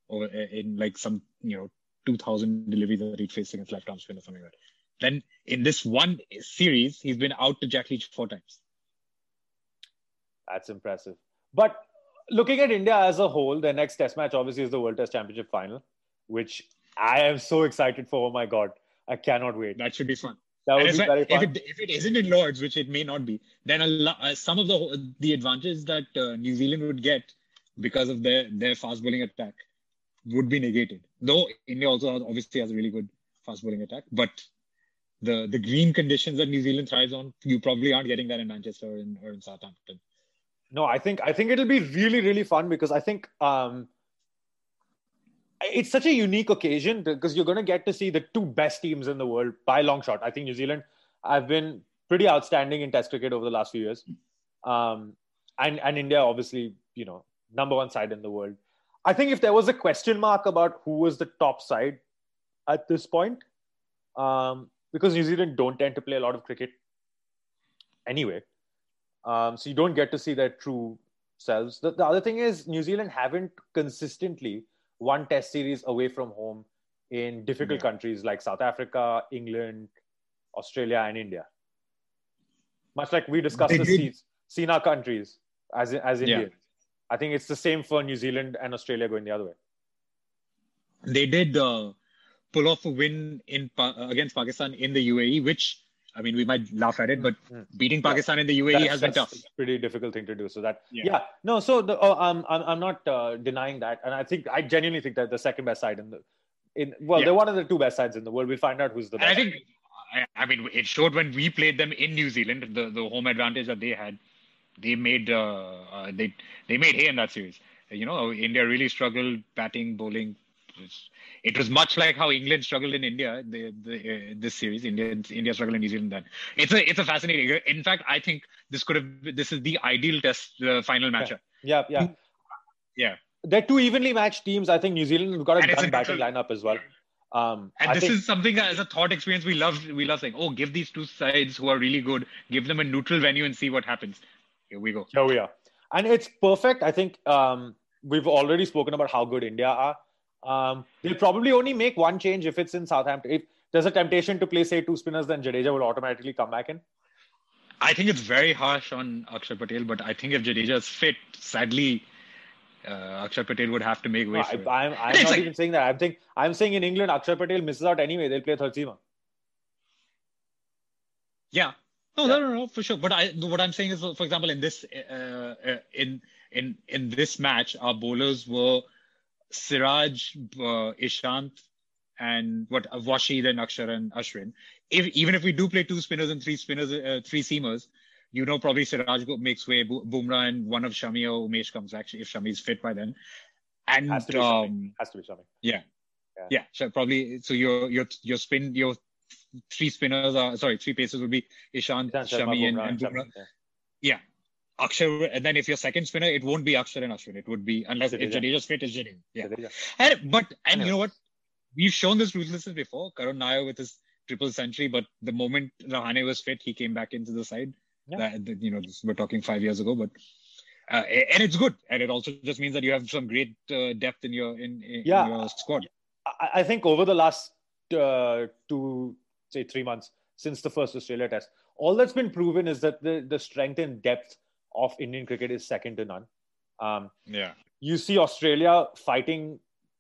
Speaker 1: or in like some you know 2,000 deliveries that he'd faced against left arm spin or something like that. Then in this one series, he's been out to Jack Leach four times.
Speaker 2: That's impressive but looking at india as a whole the next test match obviously is the world test championship final which i am so excited for oh my god i cannot wait
Speaker 1: That should be fun.
Speaker 2: that would be very
Speaker 1: like, if
Speaker 2: fun
Speaker 1: it if it isn't in Lords, which it may not be, then a uh, some of the the advantage that uh, New Zealand would get because of their their fast bowling attack would be negated. Though India also obviously has a really good fast bowling attack, but the the green conditions that New Zealand thrives on, you probably aren't getting that in Manchester or in, or in Southampton.
Speaker 2: No, I think I think it'll be really really fun because I think um, it's such a unique occasion because you're going to get to see the two best teams in the world by long shot. I think New Zealand have been pretty outstanding in Test cricket over the last few years, um, and and India obviously you know number one side in the world. I think if there was a question mark about who was the top side at this point, um, because New Zealand don't tend to play a lot of cricket anyway. Um, so you don't get to see their true selves. The, the other thing is New Zealand haven't consistently won Test series away from home in difficult
Speaker 1: Yeah.
Speaker 2: countries like South Africa, England, Australia, and India. Much like we discussed
Speaker 1: They
Speaker 2: the
Speaker 1: did-
Speaker 2: C- SENA countries as as
Speaker 1: Yeah.
Speaker 2: I think it's the same for New Zealand and Australia going the other way.
Speaker 1: They did uh, pull off a win in uh, against Pakistan in the UAE, which I mean we might laugh at it, but
Speaker 2: Mm.
Speaker 1: beating Pakistan in the UAE
Speaker 2: That's-
Speaker 1: has been tough.
Speaker 2: pretty difficult thing to do. So that
Speaker 1: Yeah.
Speaker 2: yeah, no. So the, oh, I'm I'm I'm not uh, denying that, and I think I genuinely think that the second best side in the in well,
Speaker 1: Yeah.
Speaker 2: they're one of the two best sides in the world. We'll find out who's the
Speaker 1: And I think, I, I mean, it showed when we played them in New Zealand, the, the home advantage that they had. They made uh, uh, they they made hay in that series. You know, India really struggled batting, bowling, it was much like how England struggled in India the, the, uh, this series. India India struggled in New Zealand. Then it's a it's a fascinating. In fact, I think this could have this is the ideal test uh, final matchup.
Speaker 2: Yeah, yeah,
Speaker 1: yeah.
Speaker 2: They're two evenly matched teams. I think New Zealand have got a done batting lineup as well. Um,
Speaker 1: and
Speaker 2: I
Speaker 1: this
Speaker 2: think,
Speaker 1: is something as a thought experience we love. We love saying, "Oh, give these two sides who are really good, give them a neutral venue and see what happens." Here we go.
Speaker 2: Here we are, and it's perfect. I think um, we've already spoken about how good India are. Um, they'll probably only make one change if it's in Southampton. If there's a temptation to play, say, two spinners, then Jadeja will automatically come back in.
Speaker 1: I think it's very harsh on Akshar Patel, but I think if Jadeja is fit, sadly, uh, Akshar Patel would have to make way.
Speaker 2: No,
Speaker 1: for
Speaker 2: I, I'm not
Speaker 1: like-
Speaker 2: even saying that. I'm think I'm saying in England, Akshar Patel misses out anyway. They'll play third seamer.
Speaker 1: Yeah. No,
Speaker 2: Yeah.
Speaker 1: no, no, no, for sure. But I, what I'm saying is, for example, in this, uh, uh, in in in this match, our bowlers were Siraj, uh, Ishant, and what uh, Washi, then Akshar and Ashwin. If even if we do play two spinners and three spinners, uh, three seamers, you know, probably Siraj makes way, Bu- Bumrah, and one of Shami or Umesh comes actually if Shami is fit by then. And
Speaker 2: Has to be Shami.
Speaker 1: um,
Speaker 2: Has to be something.
Speaker 1: yeah.
Speaker 2: Yeah.
Speaker 1: Yeah. So probably so your your your spin your three spinners are sorry, three paces would be Ishant,
Speaker 2: Ishan Sharma,
Speaker 1: Shami and,
Speaker 2: Bumrah,
Speaker 1: and
Speaker 2: Shami,
Speaker 1: Bumrah.
Speaker 2: yeah.
Speaker 1: Akshar and then if your second spinner, it won't be Akshar and Ashwin. It would be unless if
Speaker 2: Jadeja.
Speaker 1: Jadeja's fit is Jadeja. Yeah.
Speaker 2: Jadeja.
Speaker 1: And, but and you know what? We've shown this ruthlessness before. Karun Nair with his triple century, but the moment Rahane was fit, he came back into the side.
Speaker 2: Yeah.
Speaker 1: That, that, you know, this, we're talking five years ago, but uh, and it's good, and it also just means that you have some great uh, depth in your in, in
Speaker 2: Yeah.
Speaker 1: your squad.
Speaker 2: I, I think over the last uh, two, say, three months since the first Australia test, all that's been proven is that the, the strength and depth of Indian cricket is second to none. Um,
Speaker 1: Yeah.
Speaker 2: you see Australia fighting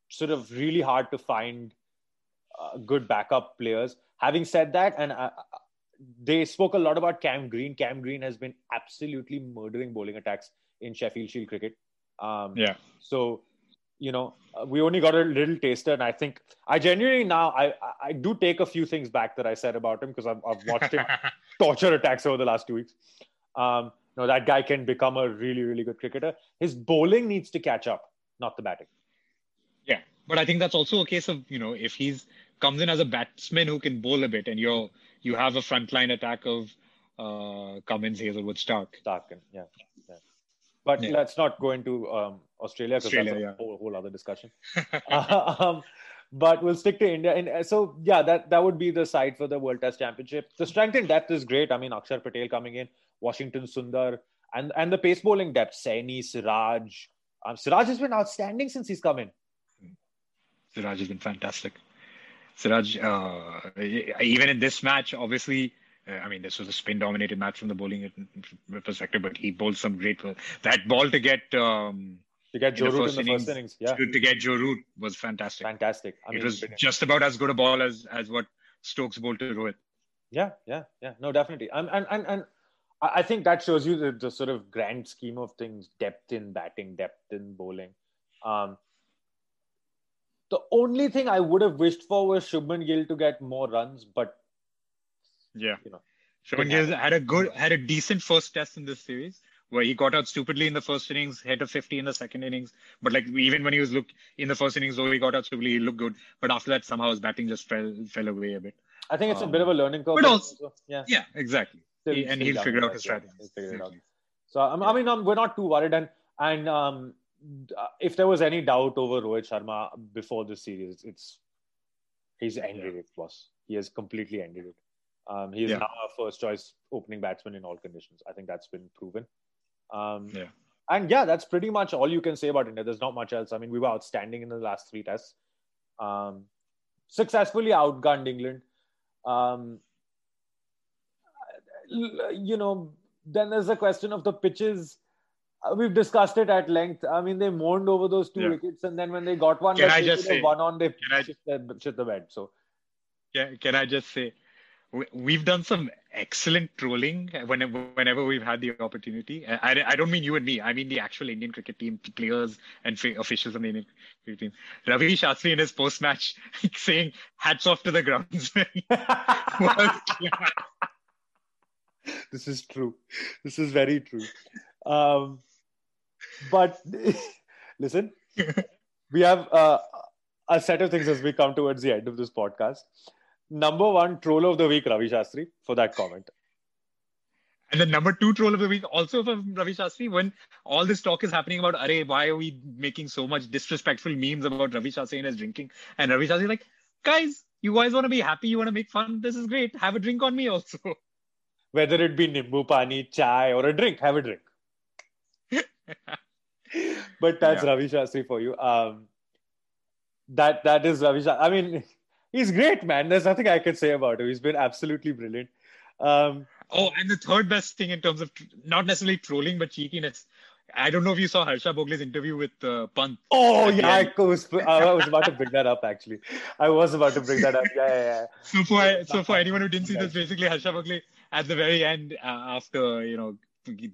Speaker 2: sort of really hard to find uh, good backup players. Having said that, and uh, they spoke a lot about Cam Green. Cam Green has been absolutely murdering bowling attacks in Sheffield Shield cricket. Um,
Speaker 1: Yeah.
Speaker 2: so, you know, uh, we only got a little taster, and I think I genuinely now I I- I do take a few things back that I said about him because I've, I've watched him [laughs] torture attacks over the last two weeks. Um, no, that guy can become a really really good cricketer. His bowling needs to catch up, not the batting.
Speaker 1: Yeah, but I think that's also a case of you know if he's comes in as a batsman who can bowl a bit, and you're you have a frontline attack of uh, Cummins, Hazlewood, Stark.
Speaker 2: Darken, yeah, yeah. But
Speaker 1: Yeah.
Speaker 2: let's not go into um, Australia because that's a
Speaker 1: yeah.
Speaker 2: whole, whole other discussion. [laughs] um, but we'll stick to India. And uh, so, yeah, that, that would be the side for the World Test Championship. The strength and depth is great. I mean, Akshar Patel coming in, Washington Sundar, and, and the pace bowling depth, Saini, Siraj. Um, Siraj has been outstanding since he's come in.
Speaker 1: Siraj has been fantastic. Siraj, uh, even in this match, obviously, uh, I mean, this was a spin-dominated match from the bowling perspective, but he bowled some great. That ball to get um,
Speaker 2: To get
Speaker 1: In
Speaker 2: Joe Root in the first
Speaker 1: innings,
Speaker 2: innings. Yeah,
Speaker 1: to, to get Joe Root was fantastic.
Speaker 2: fantastic. I mean,
Speaker 1: it was
Speaker 2: brilliant.
Speaker 1: just about as good a ball as as what Stokes bowled to Rohit.
Speaker 2: Yeah, yeah, yeah. No, definitely. And and and, and I think that shows you the, the sort of grand scheme of things: depth in batting, depth in bowling. Um, the only thing I would have wished for was Shubman Gill to get more runs, but
Speaker 1: Yeah,
Speaker 2: You know,
Speaker 1: Shubman Gill had a good, had a decent first test in this series where he got out stupidly in the first innings, hit a 50 in the second innings. But like even when he was look in the first innings, though he got out stupidly, he looked good. But after that, somehow his batting just fell fell away a bit.
Speaker 2: I think it's a
Speaker 1: Um,
Speaker 2: bit of a learning curve.
Speaker 1: but also-
Speaker 2: yeah,
Speaker 1: Yeah, exactly.
Speaker 2: Still-
Speaker 1: He- and
Speaker 2: still
Speaker 1: he'll figure out his strategy.
Speaker 2: he'll figure it out.
Speaker 1: Exactly.
Speaker 2: So um, I mean, um, we're not too worried. And and um, if there was any doubt over Rohit Sharma before this series, it's he's ended it, boss. He has completely ended it. Um, he is
Speaker 1: Yeah.
Speaker 2: now our first choice opening batsman in all conditions. I think that's been proven. Um,
Speaker 1: Yeah.
Speaker 2: And yeah, that's pretty much all you can say about India. There's not much else. I mean, we were outstanding in the last three tests. Um, successfully outgunned England. Um, you know, then there's the question of the pitches. Uh, we've discussed it at length. I mean, they mourned over those two
Speaker 1: Yeah.
Speaker 2: wickets, and then when they got one,
Speaker 1: Can I
Speaker 2: they
Speaker 1: just say-
Speaker 2: won on, they
Speaker 1: can I-
Speaker 2: shit the, shit the bed. So
Speaker 1: Can, can I just say, we, we've done some excellent trolling whenever whenever we've had the opportunity. I, I, I don't mean you and me. I mean the actual Indian cricket team players and officials on the Indian cricket team. Ravi Shastri in his post match [laughs] saying "hats off to the groundsman." [laughs] [laughs] [laughs]
Speaker 2: this is true. This is very true. Um, but [laughs] listen, [laughs] we have uh, a set of things as we come towards the end of this podcast. Number one, troll of the week, Ravi Shastri, for that comment.
Speaker 1: And the number two troll of the week, also from Ravi Shastri, when all this talk is happening about, Array, why are we making so much disrespectful memes about Ravi Shastri and his drinking? And Ravi Shastri like, guys, you guys want to be happy, you want to make fun, this is great. Have a drink on me also.
Speaker 2: Whether it be nimbu pani, chai, or a drink, have a drink. [laughs] but that's yeah. Ravi Shastri for you. Um, that that is Ravi Shastri. I mean, he's great, man. There's nothing I can say about him. He's been absolutely brilliant. Um,
Speaker 1: oh, and the third best thing in terms of not necessarily trolling but cheekiness. I don't know if you saw Harsha Bhogle's interview with uh, Pant.
Speaker 2: Oh yeah, I was, I was about to bring that up actually. I was about to bring that up. Yeah, yeah, yeah. [laughs]
Speaker 1: So for so for [laughs] anyone who didn't see this, basically Harsha Bhogle at the very end, uh, after you know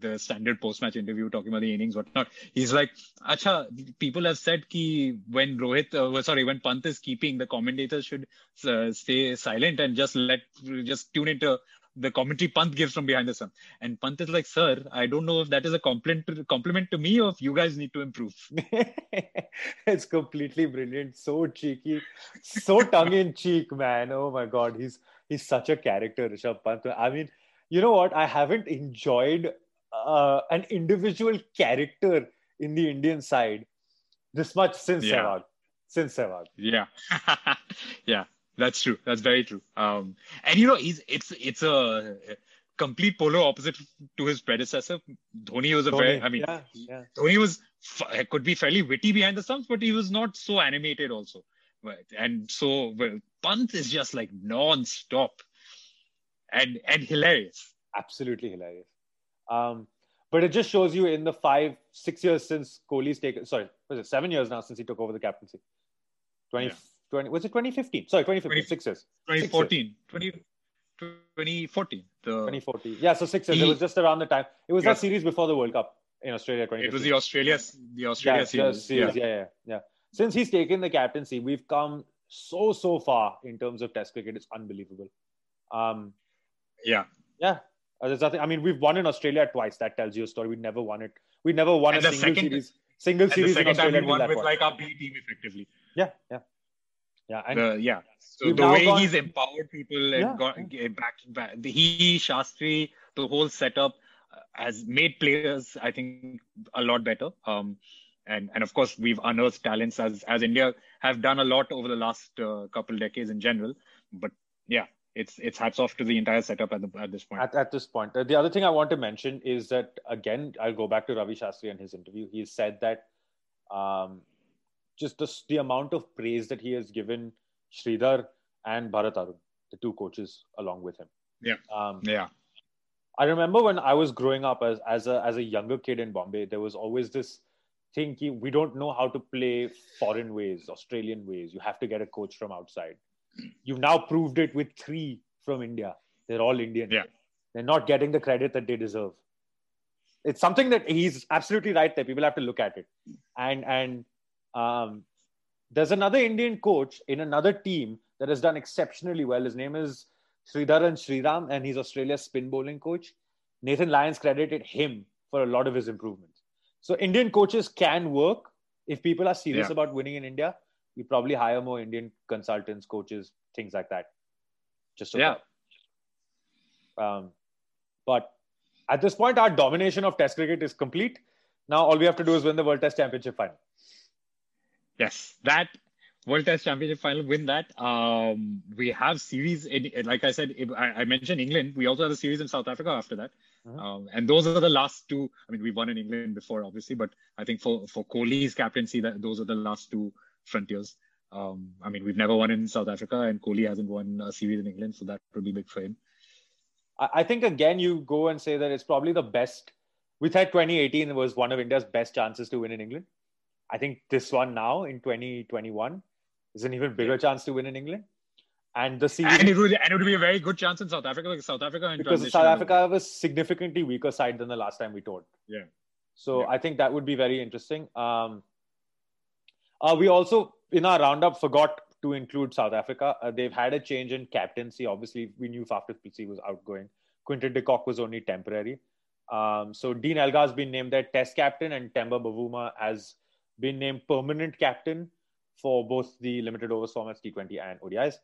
Speaker 1: the standard post-match interview talking about the innings, whatnot. He's like, "Acha, people have said ki when Rohit, uh, sorry, when Pant is keeping, the commentators should uh, stay silent and just let, just tune into the commentary Pant gives from behind the sun." And Pant is like, "Sir, I don't know if that is a compliment to, compliment to me or if you guys need to improve." [laughs]
Speaker 2: it's completely brilliant, so cheeky, so tongue-in-cheek, man. Oh my god, he's he's such a character, Rishabh Pant. I mean you know what? I haven't enjoyed uh, an individual character in the Indian side this much since yeah. Sehwag. Since Sehwag.
Speaker 1: Yeah, [laughs] yeah, that's true. That's very true. Um, and you know, he's it's it's a complete polar opposite to his predecessor. Dhoni was a Dhoni, very, I mean, yeah, yeah. Dhoni was could be fairly witty behind the stumps, but he was not so animated also. And so well, is just like non-stop and and hilarious.
Speaker 2: Absolutely hilarious. Um, but it just shows you in the five, six years since Kohli's taken, sorry, was it seven years now since he took over the captaincy? 20, yeah. 20 was it 2015? Sorry, 2015, 20, six years.
Speaker 1: 2014. 20, 2014. The,
Speaker 2: 2014. Yeah, so six years. He, it was just around the time. It was yes. that series before the World Cup in Australia.
Speaker 1: It was the Australia, the Australia yeah, series.
Speaker 2: series. Yeah. yeah, yeah, yeah. Since he's taken the captaincy, we've come so so far in terms of Test cricket. It's unbelievable. Um,
Speaker 1: yeah,
Speaker 2: yeah. Uh, there's nothing. I mean, we've won in Australia twice. That tells you a story. We never won it. We never won and a single second, series. Single series in Australia.
Speaker 1: We won with like our B team effectively.
Speaker 2: Yeah, yeah, yeah.
Speaker 1: And the, yeah. So the way gone, he's empowered people and yeah, got yeah. back, back, he Shastri, the whole setup uh, has made players, I think, a lot better. Um, and and of course we've unearthed talents as as India have done a lot over the last uh, couple decades in general. But yeah, it's it's hats off to the entire setup at the at this point.
Speaker 2: At, at this point, uh, the other thing I want to mention is that again, I'll go back to Ravi Shastri and his interview. He said that um, just the, the amount of praise that he has given Sridhar and Bharat Arun, the two coaches along with him.
Speaker 1: Yeah. Um, yeah.
Speaker 2: I remember when I was growing up as as a as a younger kid in Bombay, there was always this thing we don't know how to play foreign ways, Australian ways. You have to get a coach from outside you've now proved it with three from India. They're all Indian.
Speaker 1: Yeah.
Speaker 2: They're not getting the credit that they deserve. It's something that he's absolutely right there. People have to look at it. And and um, there's another Indian coach in another team that has done exceptionally well. His name is Sridharan Sriram, and he's Australia's spin bowling coach. Nathan Lyons credited him for a lot of his improvements. So Indian coaches can work if people are serious yeah. about winning in India You probably hire more Indian consultants, coaches, things like that. Just so
Speaker 1: yeah.
Speaker 2: Um, but at this point, our domination of Test cricket is complete. Now all we have to do is win the World Test Championship final.
Speaker 1: Yes, that World Test Championship final, win that. Um, we have series, in, like I said, I, I, mentioned England. We also have a series in South Africa after that. Mm-hmm. Um, and those are the last two. I mean, we won in England before, obviously, but I think for for Kohli's captaincy, that those are the last two frontiers. Um, I mean, we've never won in South Africa, and Kohli hasn't won a series in England, so that would be big for him.
Speaker 2: I think again, you go and say that it's probably the best. We thought 2018 was one of India's best chances to win in England. I think this one now in 2021 is an even bigger chance to win in England. And the series,
Speaker 1: and it would and it would be a very good chance in South Africa, like South Africa
Speaker 2: because South Africa was significantly weaker side than the last time we toured.
Speaker 1: Yeah.
Speaker 2: So
Speaker 1: yeah.
Speaker 2: I think that would be very interesting. Um, uh, we also, in our roundup, forgot to include South Africa. Uh, they've had a change in captaincy. Obviously, we knew Faf du Plessis was outgoing. Quinton de Kock was only temporary. Um, so Dean Elgar has been named their test captain, and Temba Bavuma has been named permanent captain. for both the limited overs formats, T20 and ODIs.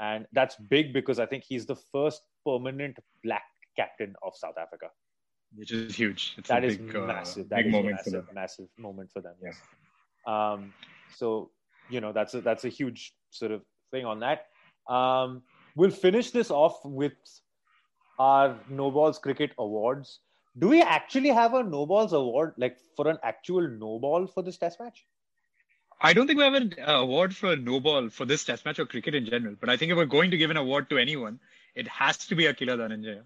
Speaker 2: And that's big because I think he's the first permanent black captain of South Africa.
Speaker 1: Which is huge.
Speaker 2: It's that is big, massive. Uh, that is moment massive, massive moment for them. Yes. Yeah. Um, so you know that's a, that's a huge sort of thing on that. Um, we'll finish this off with our No Balls Cricket Awards. Do we actually have a No Balls award, like for an actual No Ball for this Test match?
Speaker 1: I don't think we have an award for a no ball for this test match or cricket in general. But I think if we're going to give an award to anyone, it has to be Akila Dhananjaya.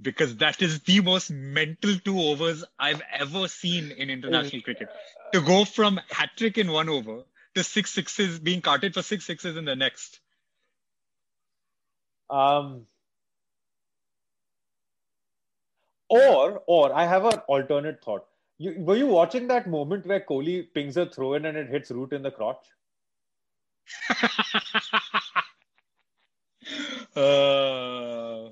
Speaker 1: Because that is the most mental two overs I've ever seen in international cricket. To go from hat trick in one over to six sixes, being carted for six sixes in the next.
Speaker 2: Um, or, or I have an alternate thought you, were you watching that moment where Kohli pings a throw in and it hits Root in the crotch? [laughs] uh...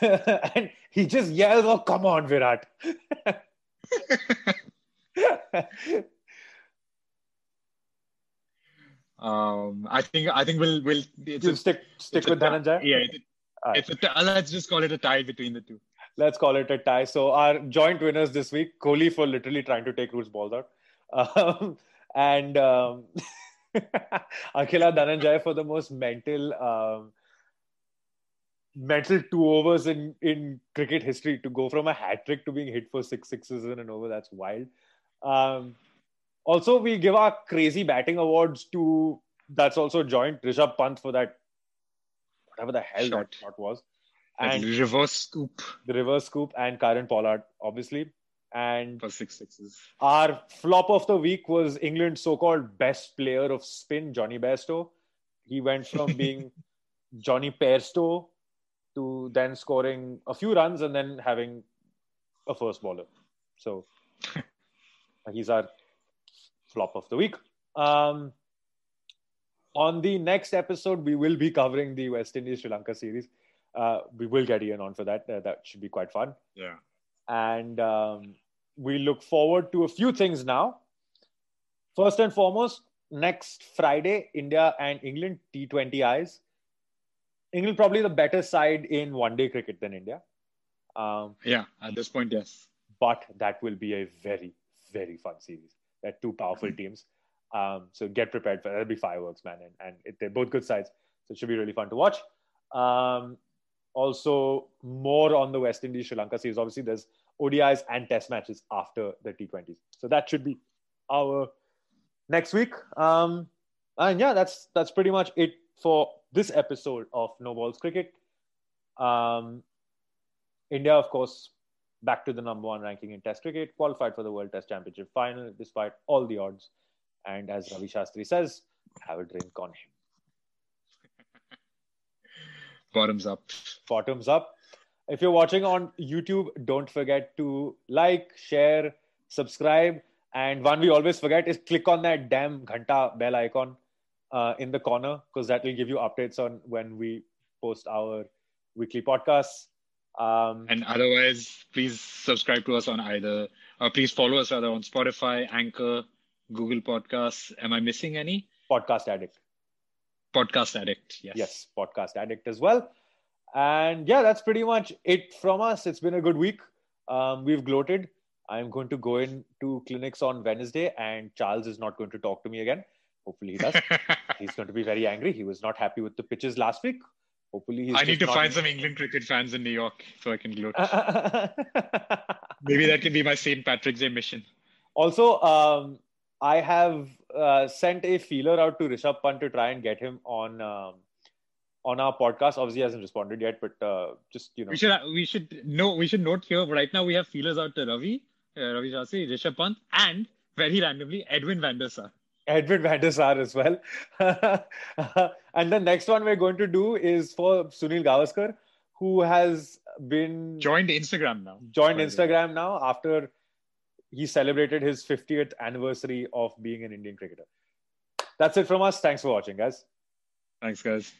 Speaker 2: [laughs] and he just yells, "Oh, come on, Virat!" [laughs]
Speaker 1: um, I think I think we'll we'll
Speaker 2: a, stick stick with Dhananjay.
Speaker 1: Yeah, it's, a, it's a, let's just call it a tie between the two
Speaker 2: let's call it a tie. So our joint winners this week, Kohli for literally trying to take Root's balls out, um, and um, [laughs] Akila Dhananjay for the most mental, um, mental two overs in in cricket history to go from a hat trick to being hit for six sixes in an over. That's wild. Um, also, we give our crazy batting awards to that's also joint Rishabh Pant for that whatever the hell shot. that shot was
Speaker 1: and the reverse scoop.
Speaker 2: The reverse scoop and Kieron Pollard, obviously. And
Speaker 1: for six sixes.
Speaker 2: Our flop of the week was England's so-called best player of spin, Jonny Bairstow. He went from [laughs] being Jonny Pairstow to then scoring a few runs and then having a first bowler. So [laughs] he's our flop of the week. Um, on the next episode, we will be covering the West Indies Sri Lanka series uh, we will get Ian on for that. Uh, that should be quite fun.
Speaker 1: Yeah.
Speaker 2: And um, we look forward to a few things now. First and foremost, next Friday, India and England T20Is. England probably the better side in one day cricket than India.
Speaker 1: Um, yeah, at this point, yes.
Speaker 2: But that will be a very, very fun series. They're two powerful teams. Um, so get prepared for that. That'll be fireworks, man. And, and it, they're both good sides. So it should be really fun to watch. Um, also more on the West Indies Sri Lanka series. Obviously, there's ODIs and Test matches after the T20s, so that should be our next week. Um, and yeah, that's that's pretty much it for this episode of No Balls Cricket. Um, India, of course, back to the number one ranking in Test cricket, qualified for the World Test Championship final despite all the odds. And as Ravi Shastri says, have a drink on him.
Speaker 1: Bottoms up.
Speaker 2: Bottoms up. If you're watching on YouTube, don't forget to like, share, subscribe. And one we always forget is click on that damn ghanta bell icon uh, in the corner because that will give you updates on when we post our weekly podcasts. Um,
Speaker 1: and otherwise, please subscribe to us on either, uh, please follow us rather on Spotify, Anchor, Google Podcasts. Am I missing any?
Speaker 2: Podcast Addict.
Speaker 1: Podcast Addict. Yes.
Speaker 2: Yes, Podcast Addict as well. And yeah, that's pretty much it from us. It's been a good week. Um, we've gloated. I'm going to go into clinics on Wednesday, and Charles is not going to talk to me again. Hopefully, he does. [laughs] he's going to be very angry. He was not happy with the pitches last week. Hopefully, he's
Speaker 1: I need to not... find some England cricket fans in New York so I can gloat. [laughs] Maybe that can be my St. Patrick's Day mission.
Speaker 2: Also, um, I have uh, sent a feeler out to Rishabh Pant to try and get him on um, on our podcast. Obviously, he hasn't responded yet, but uh, just you know,
Speaker 1: we should we should know we should note here right now we have feelers out to Ravi, uh, Ravi Shastri, Rishabh Pant, and very randomly Edwin van der Sar.
Speaker 2: Edwin van der Sar as well. [laughs] and the next one we're going to do is for Sunil Gavaskar, who has been
Speaker 1: joined Instagram now.
Speaker 2: Joined Instagram now after he celebrated his 50th anniversary of being an Indian cricketer. That's it from us. Thanks for watching, guys.
Speaker 1: Thanks, guys.